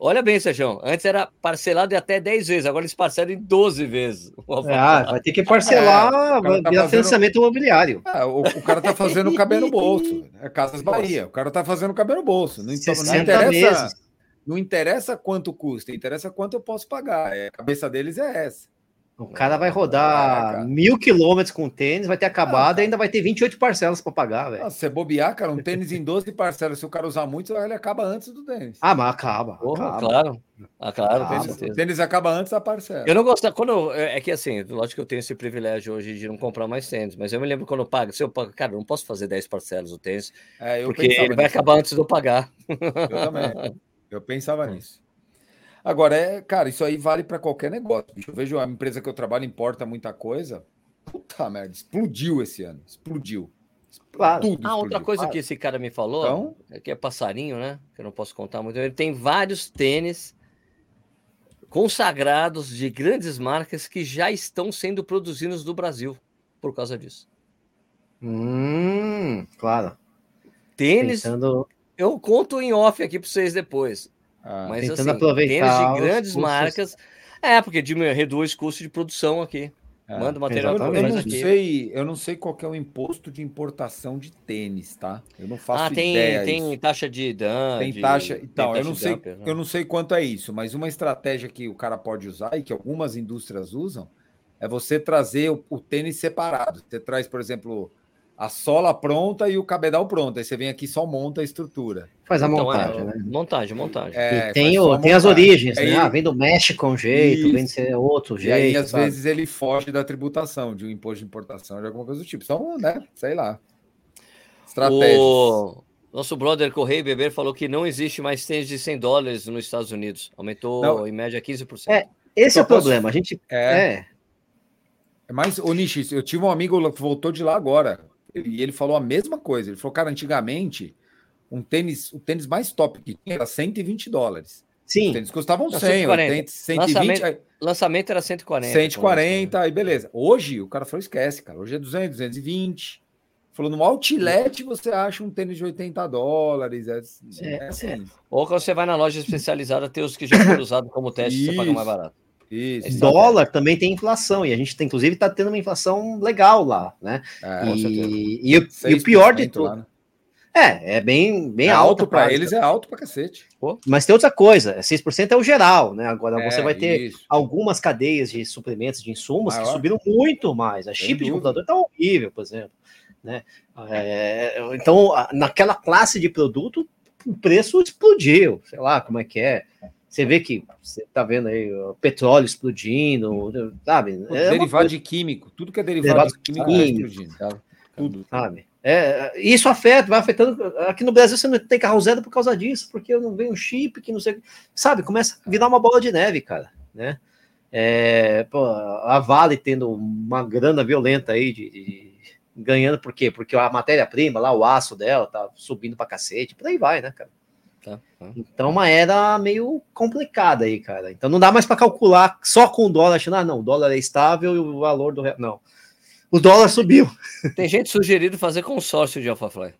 A: Olha bem, Sérgio, antes era parcelado em até 10 vezes, agora eles parcelam em 12 vezes.
C: Ah, vai ter que parcelar, é, vai tá fazendo... financiamento imobiliário.
B: É, o, o, cara tá fazendo cabelo no bolso. É Casas Bahia. O cara tá fazendo cabelo no bolso. Não, não interessa. Meses. Não interessa quanto custa, interessa quanto eu posso pagar. É, a cabeça deles é essa.
C: O cara vai rodar cara. mil quilômetros com tênis, vai ter acabado ah, e ainda vai ter 28 parcelas para pagar, velho. Ah,
B: você bobear, cara, um tênis em 12 parcelas, se o cara usar muito, ele acaba antes do tênis.
C: Ah, mas acaba.
A: Porra, acaba. Claro. Ah, claro,
B: ah, o tênis, tênis, acaba antes da parcela.
A: Eu não gosto, quando eu, é, é que assim, lógico que eu tenho esse privilégio hoje de não comprar mais tênis, mas eu me lembro quando eu pago, se eu pago, cara, eu não posso fazer 10 parcelas o tênis, é, porque ele vai acabar antes de eu pagar.
B: Eu também. Eu pensava nisso. Agora, é, cara, isso aí vale para qualquer negócio. Eu vejo a empresa que eu trabalho importa muita coisa. Puta merda, explodiu esse ano. Explodiu.
A: Claro. Tudo ah, outra coisa claro. que esse cara me falou, então... é que é passarinho, né? Que eu não posso contar muito. Ele tem vários tênis consagrados de grandes marcas que já estão sendo produzidos no Brasil por causa disso.
C: Hum, claro.
A: Tênis. Pensando... Eu conto em off aqui para vocês depois. Ah, Mas assim, aproveitar tênis de grandes marcas. É, porque reduz custo de produção aqui. É, Manda o material
B: eu, eu não aqui. sei, eu não sei qual é o imposto de importação de tênis, tá? Eu não faço ah,
A: tem,
B: ideia.
A: Tem taxa de dump.
B: Tem taxa, então, eu não sei, dump, né? eu não sei quanto é isso, mas uma estratégia que o cara pode usar e que algumas indústrias usam é você trazer o, o tênis separado. Você traz, por exemplo, a sola pronta e o cabedal pronto. Aí você vem aqui só monta a estrutura.
C: Faz a então, montagem, é, né?
A: Montagem, montagem.
C: É, tem, o, tem as origens, né? Ah, vem do México um jeito, Isso. vem de ser outro jeito.
B: E aí, às sabe? vezes, ele foge da tributação, de um imposto de importação, de alguma coisa do tipo. Então, né? Sei lá.
A: Estratégias. O... Nosso brother Correio Beber falou que não existe mais tênis de 100 dólares nos Estados Unidos. Aumentou não. em média 15%.
C: É, esse então, é o problema. A gente. É.
B: é. Mas, ô Nishi, eu tive um amigo que voltou de lá agora. E ele falou a mesma coisa. Ele falou, cara, antigamente, um tênis, o tênis mais top que tinha era 120 dólares.
C: Sim. Os
B: tênis custavam 100, 140. 120.
A: Lançamento, aí, lançamento era 140.
B: 140, aí beleza. Hoje, o cara falou, esquece, cara. Hoje é 200, 220. Falou, no outlet você acha um tênis de 80 dólares. É, é,
A: é assim. Ou quando você vai na loja especializada, tem os que já foram usados como teste, Isso. você paga mais barato.
C: Isso. Dólar também tem inflação, e a gente, tem, inclusive, está tendo uma inflação legal lá, né? É, e, e, o, e, o pior de tudo. Né? É, é bem, bem é alto.
B: para eles é alto para cacete.
C: Pô. Mas tem outra coisa, 6% é o geral, né? Agora é, você vai ter isso. algumas cadeias de suplementos, de insumos Maior. que subiram muito mais. A chip de computador tá horrível, por exemplo. Né? É, então, naquela classe de produto, o preço explodiu, sei lá como é que é. Você vê que você tá vendo aí o petróleo explodindo, sabe?
B: É derivado de químico, tudo que é derivado, derivado de químico, químico tá explodindo.
C: Tudo. Sabe? É, isso afeta, vai afetando. Aqui no Brasil você não tem carro zero por causa disso, porque eu não venho chip, que não sei. Sabe, começa a virar uma bola de neve, cara. Né? É, pô, a Vale tendo uma grana violenta aí de, de ganhando, por quê? Porque a matéria-prima lá, o aço dela, tá subindo pra cacete, por aí vai, né, cara? Tá, tá. Então, uma era meio complicada aí, cara. Então, não dá mais para calcular só com o dólar, achando, ah, não, o dólar é estável e o valor do real. Não. O dólar subiu.
A: Tem gente sugerindo fazer consórcio de AlphaFly.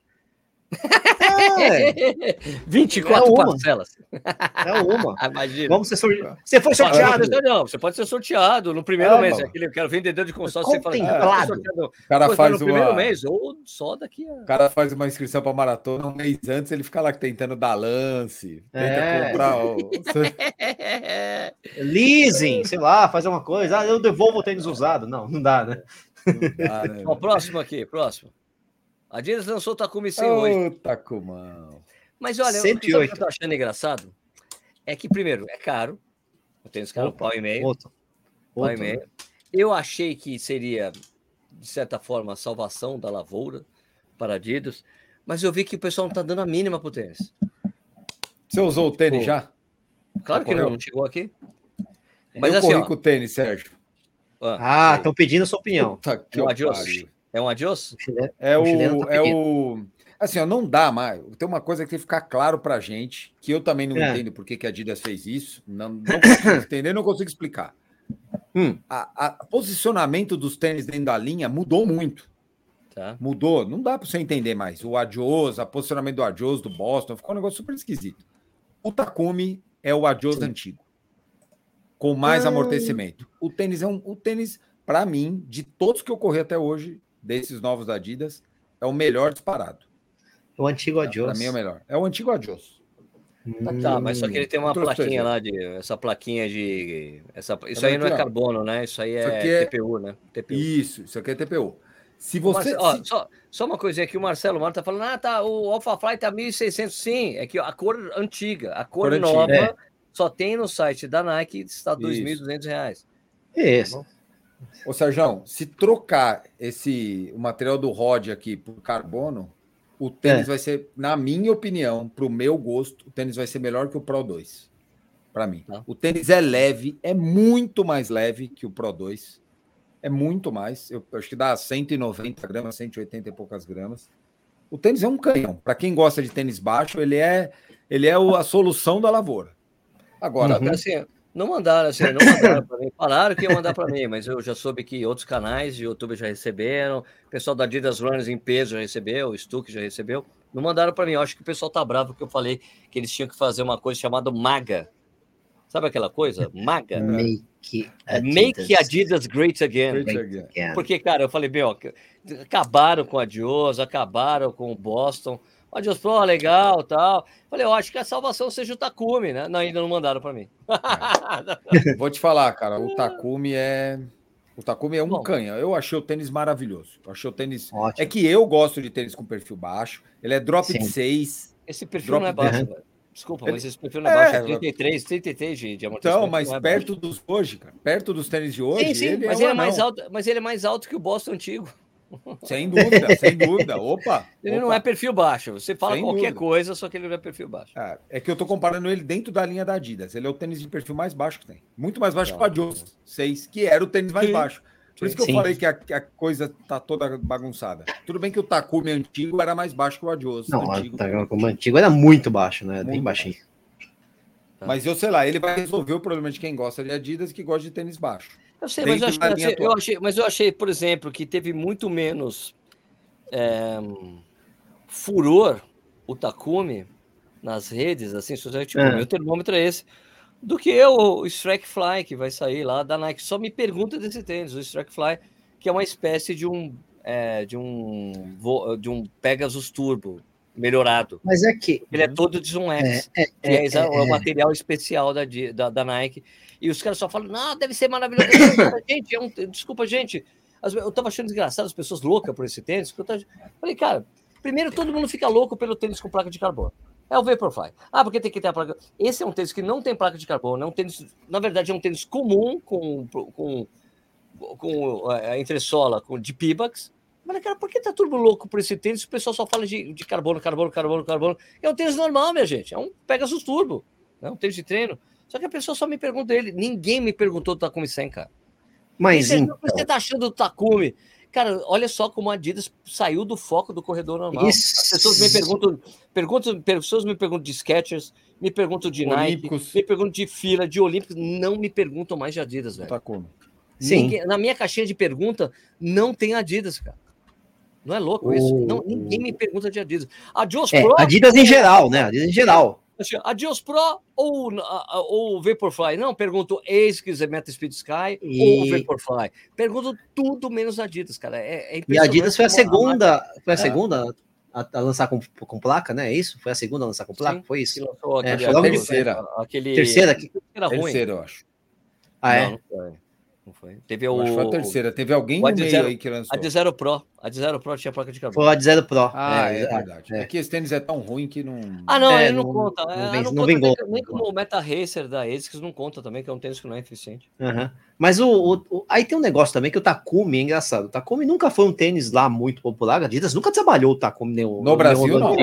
A: É. 24 é parcelas.
C: É uma. Imagina. Vamos ser sorteado. Você foi sorteado.
A: Não, você pode ser sorteado no primeiro é, mês. Aquele, eu quero vendedor de consórcio. Você
C: fala, ah,
B: o cara faz
A: no uma... primeiro mês ou só daqui a...
B: O cara faz uma inscrição para maratona um mês antes, ele fica lá tentando dar lance, tenta
C: é. comprar o... Leasing, sei lá, fazer uma coisa. Ah, eu devolvo o tênis usado. Não, não dá, né? Não
A: dá, né? Ó, próximo aqui, próximo. A Adidas lançou o Takumi 100 oh, hoje.
B: Takumão.
A: Mas olha, 108. o que eu tô achando engraçado é que, primeiro, é caro. Eu tenho esse cara pau e meio. Outro. Pau outro. e meio. Eu achei que seria, de certa forma, a salvação da lavoura para a Adidas, mas eu vi que o pessoal não está dando a mínima pro tênis.
B: Você usou o tênis Pô. já?
A: Claro que não, não chegou aqui.
B: Mas eu assim, corri ó, com o tênis, Sérgio.
C: Ah, estão pedindo a sua opinião. Puta
A: que é um adiós. É um adiós?
B: É o, o tá é o. Assim, ó, não dá mais. Tem uma coisa que tem que ficar claro pra gente, que eu também não é. entendo por que, que a Adidas fez isso. Não, não consigo entender, não consigo explicar. Hum. A, a, posicionamento dos tênis dentro da linha mudou muito. Tá. Mudou. Não dá para você entender mais. O Adios, o posicionamento do Adios, do Boston, ficou um negócio super esquisito. O Takumi é o Adios Sim. antigo. Com mais amortecimento. O tênis é um. O tênis, para mim, de todos que eu corri até hoje, desses novos Adidas, é o melhor disparado.
C: O antigo Adios.
B: Para mim é o melhor. É o antigo Adios.
A: Ah, tá, mas só que ele tem uma plaquinha lá de. Essa plaquinha de. Essa, isso aí não é carbono, né? Isso aí é, é TPU, né?
B: TPU. Isso, isso aqui é TPU. Se você.
A: ó, só, só uma coisinha aqui, o Marcelo Marta tá falando, ah, tá, o AlphaFly tá 1.600. Sim, é que a cor antiga, a cor, cor nova é. só tem no site da Nike, está R$ 2.200.
B: Isso. Tá Ô, Sérgio, se trocar esse o material do Rod aqui por carbono, o tênis é. vai ser, na minha opinião, para o meu gosto, o tênis vai ser melhor que o Pro 2. Para mim. Tá. O tênis é leve, é muito mais leve que o Pro 2. É muito mais. Eu acho que dá 190 gramas, 180 e poucas gramas. O tênis é um canhão. Para quem gosta de tênis baixo, ele é, ele é a solução da lavoura.
A: Agora, uhum. assim, não mandaram, assim, não mandaram para mim. Falaram que ia mandar para mim, mas eu já soube que outros canais de YouTube já receberam. O pessoal da Adidas Runners em peso já recebeu, o Stuck já recebeu. Não mandaram para mim. Eu acho que o pessoal tá bravo porque eu falei que eles tinham que fazer uma coisa chamada MAGA. Sabe aquela coisa? MAGA.
C: Make
A: Adidas, Make Adidas Great Again. Great again. Porque, cara, eu falei, meu, acabaram com a Adios, acabaram com o Boston. O Adios Pro, legal, tal. Falei, eu acho que a salvação seja o Takumi, né? Não, ainda não mandaram para mim.
B: É. Vou te falar, cara, o Takumi é o Takumi é um Bom, canha. Eu achei o tênis maravilhoso. Eu achei o tênis. Ótimo. É que eu gosto de tênis com perfil baixo. Ele é drop Sim. de 6.
A: Esse perfil não é baixo, velho. Desculpa, mas esse perfil não é, é baixo. É 33, 33 de, de
B: amortecimento. Então, mas é perto dos hoje, cara. Perto dos tênis de hoje. Sim, sim,
A: mas, é ele é mais alto, mas ele é mais alto que o Boston antigo.
B: Sem dúvida, sem dúvida. Opa!
A: Ele
B: opa.
A: não é perfil baixo. Você fala sem qualquer dúvida. coisa, só que ele não é perfil baixo.
B: É, é, que eu tô comparando ele dentro da linha da Adidas. Ele é o tênis de perfil mais baixo que tem. Muito mais baixo que o Adios 6, que era o tênis mais sim. baixo. Por isso que eu falei que a, que a, coisa tá toda bagunçada. Tudo bem que o Takumi antigo era mais baixo que o Adios.
C: Não,
B: antigo.
C: o Takumi antigo era muito baixo, né? Muito Bem baixinho.
B: Mas eu sei lá, ele vai resolver o problema de quem gosta de Adidas e que gosta de tênis baixo.
A: Eu sei, mas eu, achei, eu achei, mas eu achei, por exemplo, que teve muito menos é, furor o Takumi nas redes, assim, tipo, é. meu termômetro é esse, do que o Strike Fly, que vai sair lá da Nike. Só me pergunta desse tênis, o Strike Fly, que é uma espécie de um, é, de um, de um Pegasus Turbo melhorado.
C: Mas é que.
A: Ele é todo de um X, é, é, é, é, o é. material especial da, da, da, Nike. E os caras só falam, não, deve ser maravilhoso. gente, é um, desculpa, gente, eu tava achando engraçado as pessoas loucas por esse tênis. eu tava... falei, cara, primeiro todo mundo fica louco pelo tênis com placa de carbono. É o Vaporfly. Ah, porque tem que ter a placa. Esse é um tênis que não tem placa de carbono. É um tênis, na verdade, é um tênis comum com, com, com a é, entressola com, de Pibax. Mas, cara, por que tá mundo louco por esse tênis? O pessoal só fala de, de carbono, carbono, carbono, carbono. É um tênis normal, minha gente. É um Pegasus Turbo. É um tênis de treino. Só que a pessoa só me pergunta ele. Ninguém me perguntou do Takumi 100, cara.
C: Mas você, então...
A: você tá achando do Takumi? Cara, olha só como a Adidas saiu do foco do corredor normal. Isso. As pessoas me perguntam, perguntam, pessoas me perguntam de Skechers, me perguntam de Olímpicos. Nike, me perguntam de fila, de Olímpicos, não me perguntam mais de Adidas, velho.
B: Takumi.
A: Sim. Ninguém, na minha caixinha de pergunta não tem Adidas, cara. Não é louco isso? Não, ninguém me pergunta de Adidas.
C: Adios é, Pro. Adidas em geral, né? Adidas em geral.
A: Assim, Adios Pro ou, ou Vaporfly? Não, pergunto ASICS, é Meta Speed Sky e... ou Vaporfly. Pergunto tudo menos Adidas, cara. É,
C: é e a Adidas foi a segunda, foi a é. segunda a, a, lançar com, com placa, né? É isso? Foi a segunda a lançar com placa? Sim, foi isso?
B: É, foi a terceira.
C: Aquele... Terceira? Que...
B: Era ruim. Terceira, eu acho.
C: Ah, é? Não, não
A: foi? Teve o. Acho
B: que foi a terceira. Teve alguém no meio
A: zero,
B: aí que lançou.
A: A de Zero Pro. A de Zero Pro tinha placa de carbono.
C: Foi a de Zero Pro.
B: Ah, é, é verdade. É. Aqui esse tênis é tão ruim que não.
A: Ah, não, é, ele não, não conta. Não, é, vem, não, não conta vingou. Nem, nem como o Meta Racer da ASICS não conta também, que é um tênis que não é eficiente.
C: Uhum. Mas o, o, o, aí tem um negócio também que o Takumi é engraçado. O Takumi nunca foi um tênis lá muito popular. A Adidas nunca trabalhou o Takumi. Nem
B: no, no Brasil, não.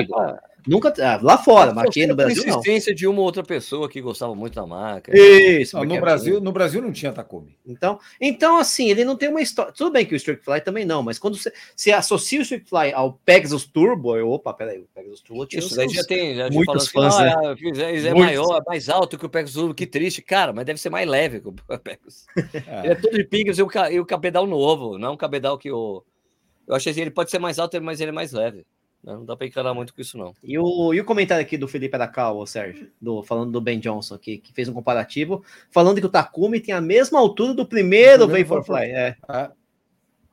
C: Nunca, ah, lá fora, mas aqui no Brasil
A: não. insistência de uma outra pessoa que gostava muito da marca.
B: Isso. Não, no, Brasil, no Brasil não tinha Takumi.
C: Então, então, assim, ele não tem uma história. Tudo bem que o Street Fly também não, mas quando você, se associa o Street Fly ao Pegasus Turbo, eu, opa, peraí, o Pegasus Turbo
A: tinha Isso, daí já tem já
C: muitos assim, fãs,
A: né? ah, é, é maior, é mais alto que o Pegasus Turbo, que triste. Cara, mas deve ser mais leve que o Pegasus. É. Ele é todo de pingas e o, e o cabedal novo, não é um cabedal que o... Eu achei que ele pode ser mais alto, mas ele é mais leve. Não dá para encarar muito com isso, não.
C: E o, e o comentário aqui do Felipe Aracal, Sérgio, do, falando do Ben Johnson aqui, que fez um comparativo, falando que o Takumi tem a mesma altura do primeiro Vaporfly. É.
A: é.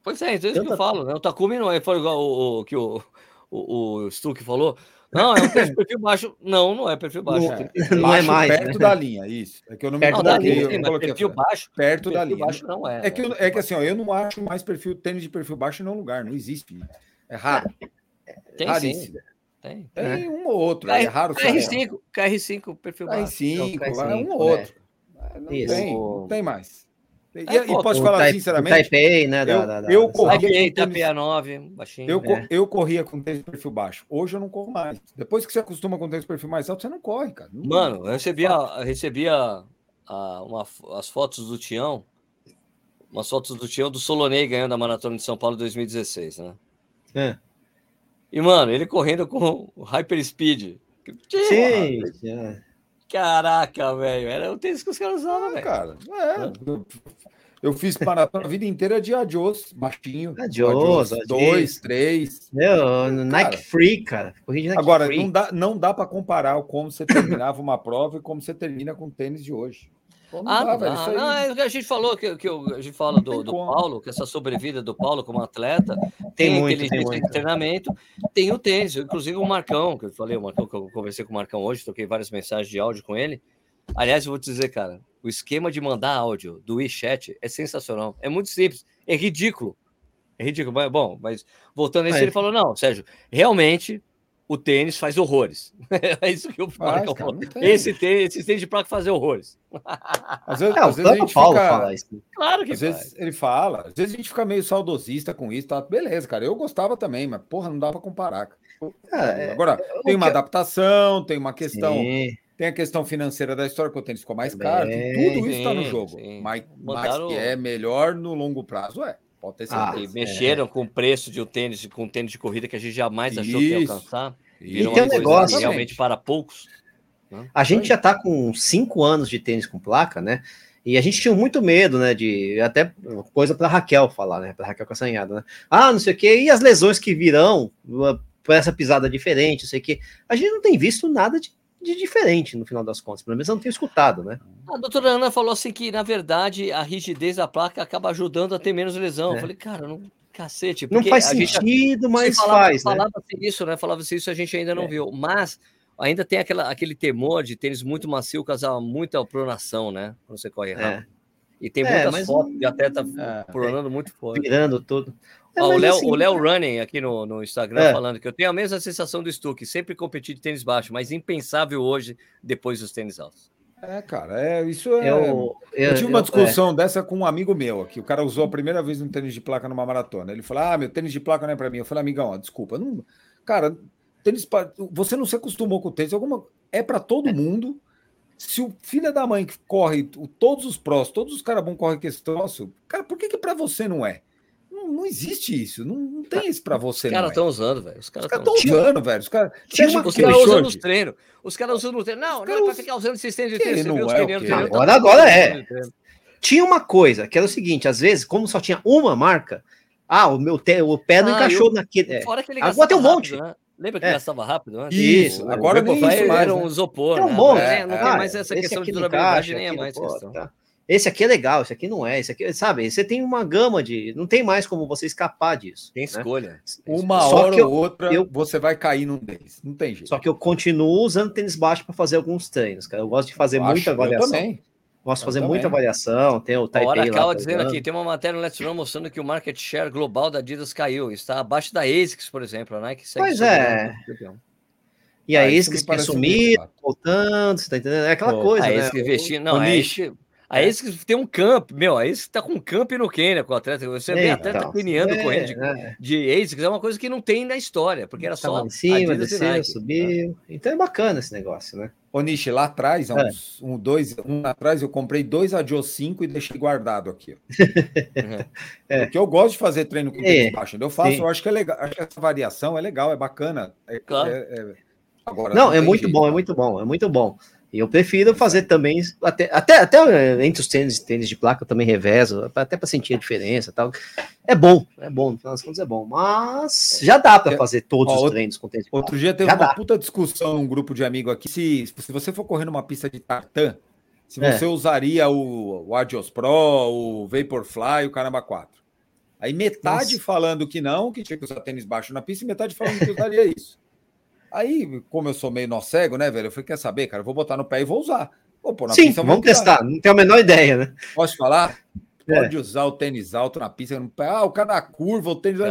A: Pois é, então é isso que eu falo, né? O Takumi não é, foi igual o, o que o, o, o Stuck falou. Não, é um perfil baixo. Não, não é perfil baixo.
C: Não, não é mais.
B: Perto né? da linha, isso. É que eu não perto me
A: coloquei. Linha, eu perfil baixo.
B: Perto da linha.
A: baixo não é.
B: É que, eu, é que assim, ó, eu não acho mais perfil tênis de perfil baixo em nenhum lugar. Não existe. É raro.
A: Tem Raríssimo. Sim.
B: Tem. Tem é. um ou outro. é raro.
A: KR5, KR5, perfil baixo.
B: KR5, é um ou outro. Não Isso. tem, não tem mais. E, é, e posso falar tai, sinceramente?
C: Taipei, né?
B: Eu, da, da, da, eu corria
A: Taipei, Taipei 9, baixinho.
B: Eu, é. eu corria com tênis de perfil baixo. Hoje eu não corro mais. Depois que você acostuma com tênis de perfil mais alto, você não corre, cara. Não,
A: Mano, eu recebia, eu recebia a, uma, as fotos do Tião, umas fotos do Tião do Solonei ganhando a Maratona de São Paulo em 2016, né? É. E, mano, ele correndo com o Hyper Speed.
C: Sim, Sim.
A: Caraca, velho. Era o tênis que os caras usavam, velho.
B: Cara, é. Eu, eu fiz maratona a vida inteira de adios, baixinho.
C: Adios,
B: adios dois, três.
C: Meu, Nike cara, Free, cara.
B: Nike agora, free. não dá, não dá para comparar como você terminava uma prova e como você termina com o tênis de hoje.
A: Não ah, dá, velho, não, não, é a gente falou que, que a gente fala do, do Paulo, que essa sobrevida do Paulo como atleta tem, tem muito, inteligência tem de treinamento, tem o tênis, inclusive o Marcão, que eu falei, o Marcão, que eu conversei com o Marcão hoje, toquei várias mensagens de áudio com ele. Aliás, eu vou te dizer, cara, o esquema de mandar áudio do WeChat é sensacional. É muito simples, é ridículo. É ridículo, mas bom, mas voltando a isso, ele falou: não, Sérgio, realmente o tênis faz horrores. é isso que eu falo. Faz, esse tênis, esse tênis de placa faz horrores.
B: Às vezes, é, às vezes a gente Paulo fica... fala
A: isso. Claro que
B: às faz. vezes ele fala, às vezes a gente fica meio saudosista com isso, tá? Beleza, cara. Eu gostava também, mas porra, não dá para comparar. É, Agora, tem uma que... adaptação, tem uma questão. Sim. Tem a questão financeira da história, que o tênis ficou mais caro. tudo isso está no jogo. Sim. Mas, mas que é melhor no longo prazo, é. Pode ter
A: ah, certeza. Ah, mexeram é. com o preço de um tênis, com um tênis de corrida que a gente jamais Isso. achou que ia alcançar.
C: E tem um negócio
A: realmente para poucos.
C: Né? A gente já está com cinco anos de tênis com placa, né? E a gente tinha muito medo, né? De até coisa para Raquel falar, né? Para Raquel Castanhada, né? Ah, não sei o quê. E as lesões que virão uh, por essa pisada diferente, não sei o quê. A gente não tem visto nada de de diferente no final das contas, pelo menos eu não tenho escutado, né?
A: A doutora Ana falou assim que, na verdade, a rigidez da placa acaba ajudando a ter menos lesão. É. Eu falei, cara, não, cacete.
C: Não faz sentido, gente, mas
A: falava,
C: faz,
A: né? Falava-se isso, né? Falava-se isso, a gente ainda não é. viu. Mas ainda tem aquela, aquele temor de tênis muito macio causar muita pronação, né? Quando você corre rápido. É. E tem é, muitas fotos de atleta é, pronando muito forte.
C: Virando tudo.
A: É, o Léo assim, Léo Running aqui no, no Instagram é. falando que eu tenho a mesma sensação do Stuck, sempre competi de tênis baixo, mas impensável hoje, depois dos tênis altos.
B: É, cara, é, isso é. Eu, eu, eu tive uma discussão é. dessa com um amigo meu aqui. O cara usou a primeira vez um tênis de placa numa maratona. Ele falou: Ah, meu tênis de placa não é para mim. Eu falei, amigão, ó, desculpa. Não... Cara, tênis. Você não se acostumou com o tênis, alguma... é para todo mundo. Se o filho da mãe que corre, todos os prós, todos os caras bons correm com esse troço, cara, por que, que para você não é? Não, existe isso. Não, não tem isso para você.
A: Os caras estão é. usando, velho. Os caras
B: estão cara usando, velho. Os caras
A: os cara usando nos treinos. Os caras usando no treino. Não, não é para ficar usando esses tênis de treino.
C: Não é agora, agora é. Tinha uma coisa, que era o seguinte: às vezes, como só tinha uma marca, ah, o meu te, o pé não ah, encaixou eu, naquele. É.
A: Fora que ele agora tem um monte. Rápido, né? Lembra que é. gastava rápido? Né?
B: Isso, o, agora nem isso
A: mais, era um isopor. Tem um
C: monte.
A: É, não tem mais essa questão de durabilidade, nem é mais questão.
C: Esse aqui é legal, esse aqui não é, esse aqui, sabe? Você tem uma gama de. Não tem mais como você escapar disso.
A: Tem né? escolha.
B: Uma Só hora ou outra eu, você vai cair num deles. Não tem jeito.
C: Só que eu continuo usando tênis baixo para fazer alguns treinos, cara. Eu gosto de fazer Baixo, muita avaliação. Eu também. Gosto de fazer muita avaliação. Tem o Taipei
A: Hora acaba dizendo aqui, tem uma matéria no Let's Run mostrando que o market share global da Adidas caiu. Está abaixo da ASICS, por exemplo, Nike
C: segue Pois é. E a ah, ASICS quer sumir, voltando, você tá entendendo? É aquela Pô, coisa, a né?
A: ASICS investindo, não, a ASICS Aí é. esse que tem um camp, meu, aí você tá com um camp no Quênia com o atleta. Você vê atleta então, keniano é, correndo de, é. de ASICS, é uma coisa que não tem na história, porque era só.
C: Em cima, desceu, subiu. Então é bacana esse negócio, né?
B: Ô, Nishi, lá atrás, é. uns, um, dois, um atrás, eu comprei dois Adios 5 e deixei guardado aqui. é. Porque eu gosto de fazer treino com é. baixo. Eu faço, Sim. eu acho que é legal, acho que essa variação é legal, é bacana. É,
C: claro. É, agora, não, não é muito jeito, bom, é muito bom, é muito bom. Eu prefiro fazer também, até, até, até entre os tênis, tênis de placa eu também revezo, até para sentir a diferença tal. É bom, é bom, no final das contas é bom, mas já dá para fazer todos Ó, os treinos com tênis de
B: placa. Outro dia teve já uma dá. puta discussão um grupo de amigos aqui, se, se você for correr numa pista de tartan, se é. você é. usaria o, o Adios Pro, o Vaporfly, o Caramba 4. Aí metade Nossa. falando que não, que tinha que usar tênis baixo na pista, e metade falando que usaria isso. Aí, como eu sou meio nó cego, né, velho? Eu falei, quer saber, cara? Eu vou botar no pé e vou usar.
C: Vou pôr na Sim, pista, vamos testar. Não tenho a menor ideia, né?
B: Posso falar? É. Pode usar o tênis alto na pista. No pé. Ah, o cara na curva, o tênis vai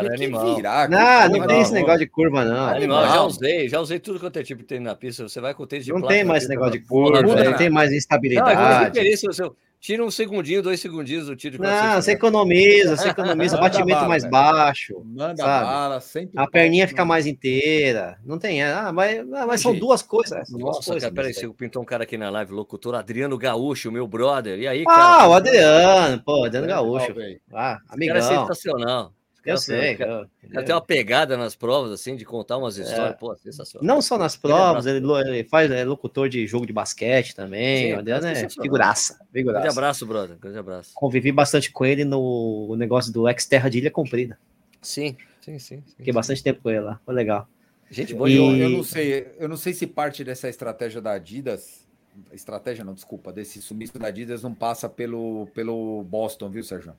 C: virar. Não, não, tem esse negócio de curva, não.
A: Animal, já usei, já usei tudo quanto é tipo de tênis na pista. Você vai com o tênis de
C: Não tem mais esse negócio de curva, não tem mais instabilidade.
A: Não, Tira um segundinho, dois segundinhos do tiro.
C: Não, você economiza, você economiza, batimento bala, mais velho. baixo. Manda sabe? bala, sempre. A perninha fica mais inteira. Não tem. Ah, mas, ah, mas são duas coisas.
A: Nossa, duas coisas, cara, peraí, você pintou um cara aqui na live, locutor Adriano Gaúcho, meu brother. E aí,
C: cara? Ah, o Adriano, pô, Adriano Gaúcho. Ah, amigão. Cara
A: é sensacional. Eu sei. Eu, tem uma pegada nas provas, assim, de contar umas histórias, é. pô, sensacional.
C: Não só nas provas, ele, ele faz é locutor de jogo de basquete também. Sim, Adriano é figuraça, figuraça.
A: Grande abraço, brother. Grande abraço.
C: Convivi bastante com ele no negócio do Ex-Terra de Ilha Comprida.
A: Sim, sim, sim.
C: Fiquei bastante tempo com ele lá, foi legal.
B: Gente, boa, e... eu, eu, não sei, eu não sei se parte dessa estratégia da Adidas, estratégia não, desculpa, desse sumiço da Adidas não passa pelo, pelo Boston, viu, Sérgio?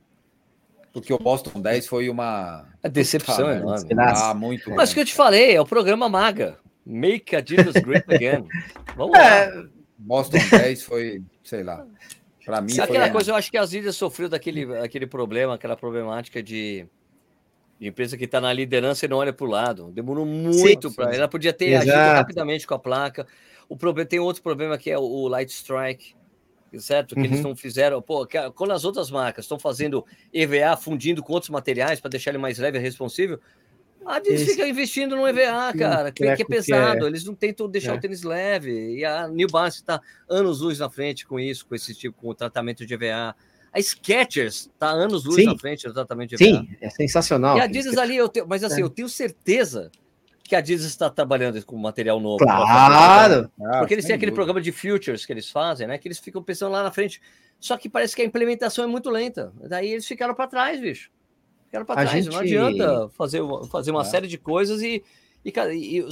B: Porque o Boston 10 foi uma.
A: A decepção é
B: enorme. Ah, muito.
A: Mas que eu te falei, é o programa Maga. Make a Jesus Great Again. Vamos é, lá.
B: Boston 10 foi, sei lá. Para mim.
A: Sabe aquela coisa, eu acho que a Adidas sofreu daquele aquele problema, aquela problemática de, de empresa que está na liderança e não olha para o lado. Demorou muito para. Ela podia ter Exato. agido rapidamente com a placa. O problema tem outro problema que é o Light Strike certo? Que uhum. eles não fizeram. Pô, quando as outras marcas estão fazendo EVA, fundindo com outros materiais para deixar ele mais leve e responsível, a Adidas Esse... fica investindo no EVA, cara, que, que é pesado. Que é. Eles não tentam deixar é. o tênis leve. E a New Balance está anos luz na frente com isso, com esse tipo, com o tratamento de EVA. A Skechers está anos luz Sim. na frente do tratamento de
C: EVA. Sim, é sensacional.
A: E a Adidas ali, eu tenho, mas assim, é. eu tenho certeza que a Adidas está trabalhando com material novo.
C: Claro!
A: Porque eles têm aquele programa de futures que eles fazem, né? Que eles ficam pensando lá na frente. Só que parece que a implementação é muito lenta. Daí eles ficaram para trás, bicho. Ficaram para trás. Gente... Não adianta fazer, fazer uma é. série de coisas e, e, cara, e eu,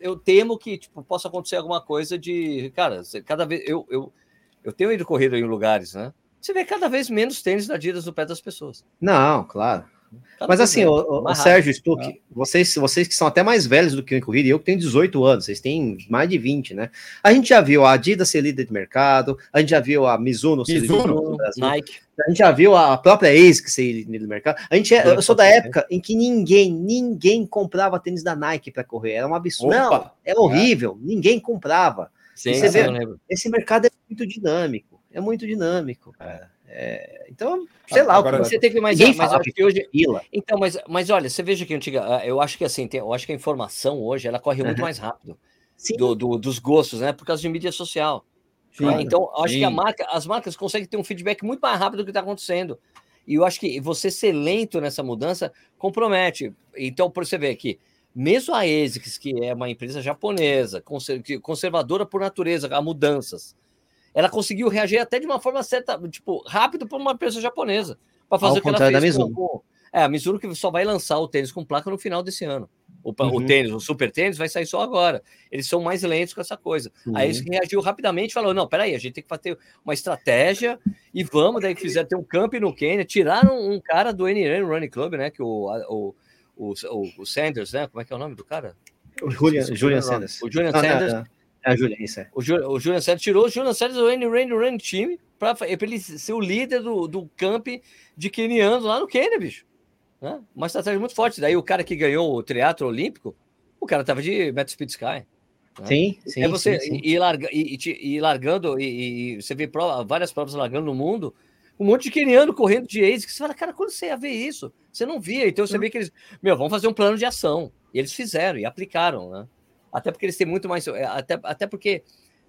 A: eu temo que tipo, possa acontecer alguma coisa de. Cara, cada vez. Eu, eu, eu tenho ido corrido em lugares, né? Você vê cada vez menos tênis da Adidas no pé das pessoas.
C: Não, claro. Mas assim, o, o Sérgio Stuck, é. vocês, vocês que são até mais velhos do que eu em corrida, e eu que tenho 18 anos, vocês têm mais de 20, né? A gente já viu a Adidas ser líder de mercado, a gente já viu a Mizuno ser líder
A: do Nike.
C: A gente já viu a própria ASIC ser líder do mercado. A gente é, eu sou da época em que ninguém, ninguém comprava tênis da Nike para correr. Era um absurdo. Opa, Não, é horrível. É. Ninguém comprava. Sim, você vê, esse mercado é muito dinâmico. É muito dinâmico, cara. É, então, sei lá, Agora,
A: você tem que mais mas acho que hoje Então, mas, mas olha, você veja que antiga, ah, eu acho que assim, tem, eu acho que a informação hoje ela corre muito mais rápido do, do, dos gostos, né? Por causa de mídia social. Né? Então, eu acho Sim. que a marca, as marcas conseguem ter um feedback muito mais rápido do que está acontecendo. E eu acho que você ser lento nessa mudança compromete. Então, por você ver aqui, mesmo a ASICS, que é uma empresa japonesa, conservadora por natureza, a mudanças, ela conseguiu reagir até de uma forma certa, tipo, rápido para uma empresa japonesa. Para fazer Ao o que ela fez
C: da Mizuno. Com,
A: é, a Mizuno que só vai lançar o tênis com placa no final desse ano. O, uhum. o tênis, o super tênis, vai sair só agora. Eles são mais lentos com essa coisa. Uhum. Aí eles reagiu rapidamente e falou: não, peraí, a gente tem que fazer uma estratégia e vamos. Daí fizeram ter um camp no Quênia, tiraram um cara do NN Running Club, né? Que o, o, o, o, Sanders, né? Como é que é o nome do cara?
C: O Julian, Julian Sanders.
A: O Julian Sanders. Não, não, não.
C: É a Julian, isso é.
A: O, Ju, o Julian Sérgio tirou o Julian Sérgio do N Rain Run time para ele ser o líder do, do camp de kenianos lá no Quênia, bicho. Né? Uma estratégia muito forte. Daí o cara que ganhou o teatro olímpico, o cara tava de Metro Speed Sky. Né?
C: Sim, sim.
A: É você
C: sim, sim.
A: Ir, larga, ir, ir largando, e, e, você vê prova, várias provas largando no mundo, um monte de queniano correndo de ex, que você fala, cara, quando você ia ver isso? Você não via. Então você vê que eles, meu, vamos fazer um plano de ação. E eles fizeram e aplicaram, né? Até porque eles têm muito mais. É, até, até porque,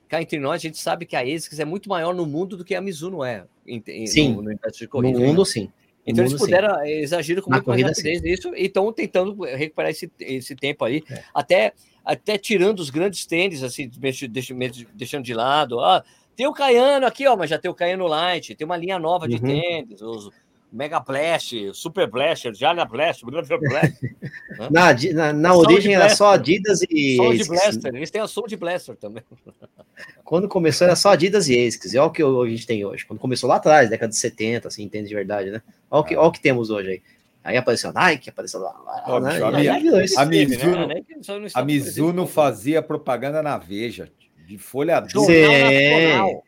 A: cá entre nós, a gente sabe que a ASICS é muito maior no mundo do que a Mizuno é.
C: Em, sim. No, no, de corrida, no mundo, né? sim.
A: Então eles puderam, sim. eles agiram com muito mais rapidez nisso e estão tentando recuperar esse, esse tempo aí, é. até, até tirando os grandes tênis, assim, deixando, deixando de lado. Ah, tem o Caiano aqui, ó, mas já tem o Caiano Light, tem uma linha nova de uhum. tênis, os, Mega Blast, Super Blast, Jana Blast, Blast.
C: Né? na, na, na origem era só Adidas e.
A: Soul Blaster, eles têm a Soul Blaster também.
C: Quando começou era só Adidas e ASICS, e olha o que a gente tem hoje. Quando começou lá atrás, década de 70, assim, entende de verdade, né? Olha o que, olha o que temos hoje aí. Aí apareceu a Nike, apareceu lá. lá, né?
B: a a Mizuno-
C: né?
A: né? Que só não
B: A Mizuno fazia propaganda na Veja, de folha.
A: Nacional.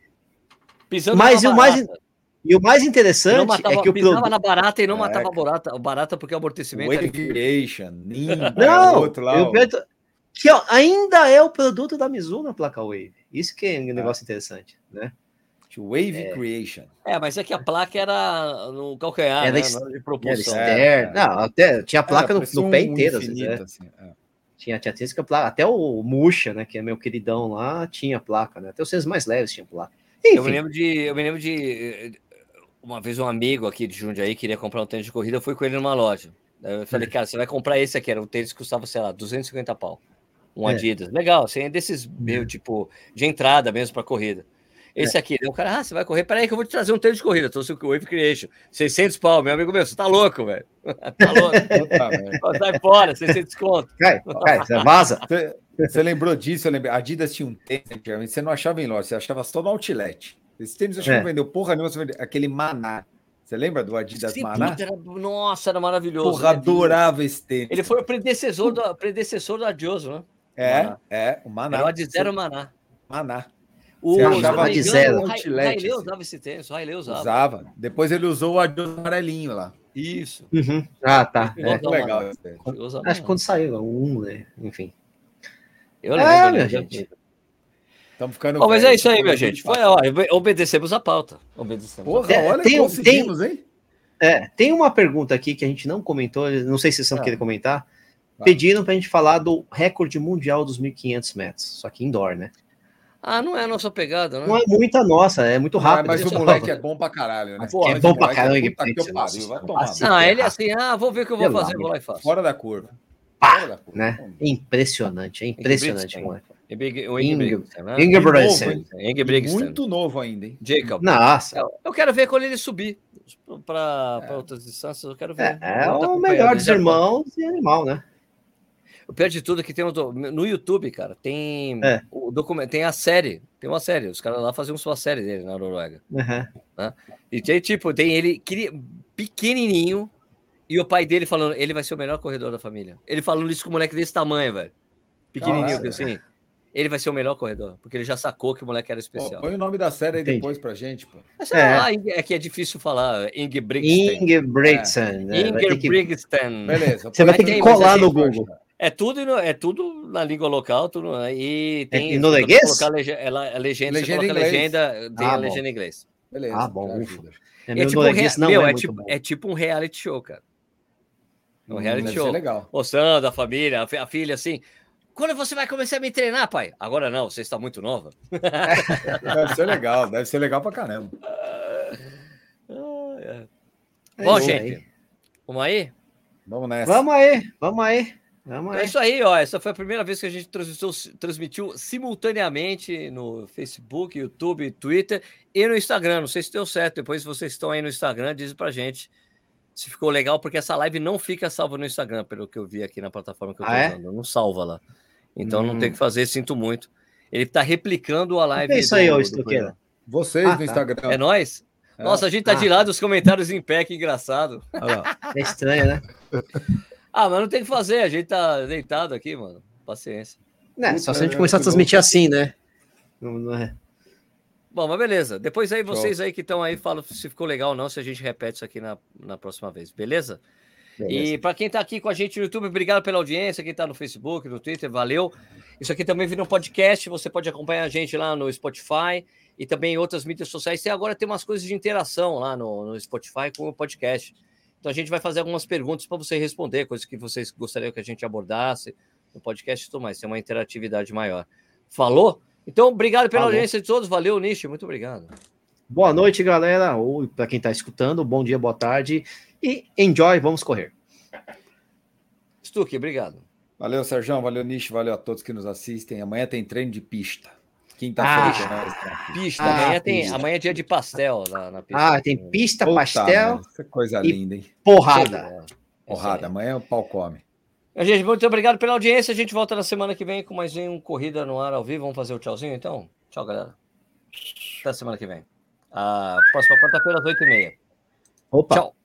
A: Pisando
C: Mas
A: na
C: o mais
A: barata.
C: E o mais interessante
A: matava,
C: é que o
A: pisava
C: produto.
A: na barata e não
B: É,
A: matava barata, barata porque o amortecimento era
B: Wave Creation, Ninja,
C: Não,
B: outro lá.
C: eu
B: ó.
C: penso que ó, ainda é o produto da Mizuno a placa Wave. Isso que é um negócio interessante, né?
B: Wave Creation.
A: É, mas é que a placa era no calcanhar,
C: Era
A: né?
C: ex-
A: Não era de
C: Era
A: propulsão.
B: É, é.
C: Não, até tinha placa
B: É,
C: no, no
B: um
C: pé inteiro, às
B: infinito,
C: vezes, né?
B: assim, é.
C: Tinha, tinha tinha placa. Até o Muxa, né? Que é meu queridão lá, tinha placa, né? Até os seres mais leves tinham placa.
A: Eu me
C: Enfim,
A: lembro de. Eu me lembro de. Uma vez um amigo aqui de Jundiaí queria comprar um tênis de corrida, eu fui com ele numa loja. Eu
C: Hum.
A: falei, cara, você vai comprar esse aqui. Era um tênis que custava, sei lá, 250 pau. Um
C: É.
A: Adidas. Legal, assim, é desses meio tipo de entrada mesmo para corrida. Esse
C: É.
A: aqui, o cara, ah, você vai correr? Peraí que eu vou te trazer um tênis de corrida. Trouxe o Wave Creation. 600 pau, meu amigo meu, você tá louco, velho. tá louco. Sai fora, 600 conto.
C: cai, cai, você vaza.
B: Você- Você lembrou disso? Eu lembrei. Adidas tinha um tênis, antigamente, você não achava em loja, você achava só no outlet. Esse tênis acho que
C: É.
B: não vendeu porra nenhuma, você vendeu aquele Maná. Você lembra do Adidas
A: Sim,
B: Maná?
A: era- nossa, era maravilhoso.
B: Porra,
A: né?
B: adorava esse tênis.
A: Ele foi o predecessor do, predecessor do Adioso, né?
B: É,
A: Maná.
B: é, o Maná.
A: Era o Ad Zero Maná.
B: Maná.
A: O,
B: Você
C: achava
A: o Railê
B: assim.
A: usava esse tênis, o Railê usava.
B: Usava. Depois ele usou o Adidas amarelinho lá.
A: Isso.
C: Uhum. Ah, tá.
A: É.
C: É.
B: Muito legal esse tênis.
A: Usa
C: Acho que quando saiu, o 1, né? Enfim.
A: Eu
C: É,
A: lembro, lembro.
C: gente.
B: Estamos ficando.
A: Bom, mas
B: velho,
A: é isso aí, minha gente. Foi, ó, obedecemos a pauta. Obedecemos.
B: Porra,
C: É,
B: olha,
C: tem-
B: conseguimos, hein?
C: É, tem uma pergunta aqui que a gente não comentou, não sei se vocês vão
A: Ah.
C: querer comentar.
B: Vai.
C: Pediram pra gente falar do recorde mundial dos 1.500 metros, só que indoor, né?
A: Ah, não é a nossa pegada, né?
C: Não é muita nossa, é muito
B: Ah,
C: rápido.
B: mas
C: né,
B: o moleque é bom pra caralho, né?
A: Pô,
B: Mas
C: é bom pra caralho,
B: tomar.
C: nossa.
A: Ah, ele é assim, ah, vou ver o que eu vou fazer, vou lá e faço.
B: Fora da curva.
C: Pá,
B: Fora da curva.
C: né? Impressionante, é impressionante, moleque.
A: O
C: Inge-
A: Ingebrigtsen, né?
C: Ingebrigtsen.
A: Ingebrigtsen.
B: Muito novo ainda, hein?
A: Jacob.
C: Nossa,
A: Eu- Eu quero ver quando ele subir para outras distâncias. Eu quero ver.
C: é, é o melhor dos
A: já-
C: irmãos e animal, né?
A: O pior de tudo é que tem um no YouTube, cara, tem
C: É.
A: o documento, tem a série, tem uma série. Os caras lá faziam uma série dele na Noruega.
C: Uhum.
A: E tem tipo, tem ele pequenininho e o pai dele falando, ele vai ser o melhor corredor da família. Ele falando isso com um moleque desse tamanho, velho. Pequenininho,
B: Caraca.
A: assim. Ele vai ser o melhor corredor, porque ele já sacou que o moleque era
B: Pô,
A: especial.
B: põe o nome da série aí
C: Entendi.
B: depois pra gente, pô.
A: Mas
C: É.
A: lá, é que é difícil falar. Ingebrigtsen.
C: Ingebrigtsen. né? Ter que-
A: Ingebrigtsen.
B: Beleza.
C: Você vai ter que
A: tem,
C: colar no Google.
A: É tudo, no- é tudo na língua local, tudo, e tem.
C: norueguês?
A: pode colocar lege- ela- a legenda,
B: Legenda
A: você coloca a legenda, tem
C: Ah,
A: a
C: bom.
A: legenda em inglês.
B: Beleza.
C: Ah, bom, ufa. É,
A: É
C: meu
A: tipo, um rea-
C: não
A: meu,
C: é
A: é,
C: muito
A: tipo,
C: bom.
A: é tipo um reality show, cara. É um reality
B: Deve
A: show.
B: legal.
A: Mostrando a família, a filha assim. Quando você vai começar a me treinar, pai? Agora não, você está muito nova.
B: Deve ser legal, deve ser legal pra caramba.
A: Ah, é.
C: É
A: Bom, gente,
C: aí.
A: vamos aí?
B: Vamos nessa.
C: Vamos aí, vamos aí. Vamos
A: É
C: aí.
A: isso aí, ó. Essa foi a primeira vez que a gente transmitiu, transmitiu simultaneamente no Facebook, YouTube, Twitter e no Instagram. Não sei se deu certo. Depois, se vocês estão aí no Instagram, diz pra gente se ficou legal, porque essa live não fica salva no Instagram, pelo que eu vi aqui na plataforma que eu tô
C: Ah, é?
A: usando. Não salva lá. Então não
C: Hum.
A: tem o que fazer, sinto muito. Ele tá replicando a live.
C: É isso aí, ô Estoqueira.
B: Vocês
C: Ah,
B: no
C: tá.
B: Instagram.
A: É nós?
B: É.
A: Nossa, a gente tá de
C: Ah.
A: lado os comentários em pé, que engraçado.
C: É estranho, né?
A: Ah, mas não tem o que fazer, a gente tá deitado aqui, mano. Paciência.
C: Né, só se a gente começar a
B: que
C: transmitir assim, né? Não, não é.
A: Bom, mas beleza. Depois aí vocês aí que estão aí falam se ficou legal ou não, se a gente repete isso aqui na, na próxima vez, beleza? E para quem tá aqui com a gente no YouTube, obrigado pela audiência. Quem tá no Facebook, no Twitter, valeu. Isso aqui também vira um podcast. Você pode acompanhar a gente lá no Spotify e também em outras mídias sociais. E agora tem umas coisas de interação lá no, no Spotify com o podcast. Então a gente vai fazer algumas perguntas para você responder, coisas que vocês gostariam que a gente abordasse no podcast e tudo mais. Tem uma interatividade maior. Falou? Então, obrigado pela
C: Falou.
A: audiência de todos. Valeu, Nishi. Muito obrigado.
C: Boa noite, galera. Ou para quem tá escutando, bom dia, boa tarde. E enjoy, vamos correr.
A: Stuque, obrigado.
B: Valeu, Sérgio. Valeu, Nish. Valeu a todos que nos assistem. Amanhã tem treino de pista. Quinta-feira
C: Ah.
A: Pista,
C: Ah,
A: amanhã, tem,
C: pista.
A: amanhã é dia de pastel lá na pista.
C: Ah, tem pista,
B: Puta
C: pastel,
B: que coisa linda, hein?
C: porrada.
B: Porrada. Amanhã o pau come.
A: Gente, muito obrigado pela audiência. A gente volta na semana que vem com mais um Corrida no Ar ao vivo. Vamos fazer o tchauzinho então? Tchau, galera. Até semana que vem. A próxima quarta-feira, às 8h30.
C: Opa.
A: Tchau.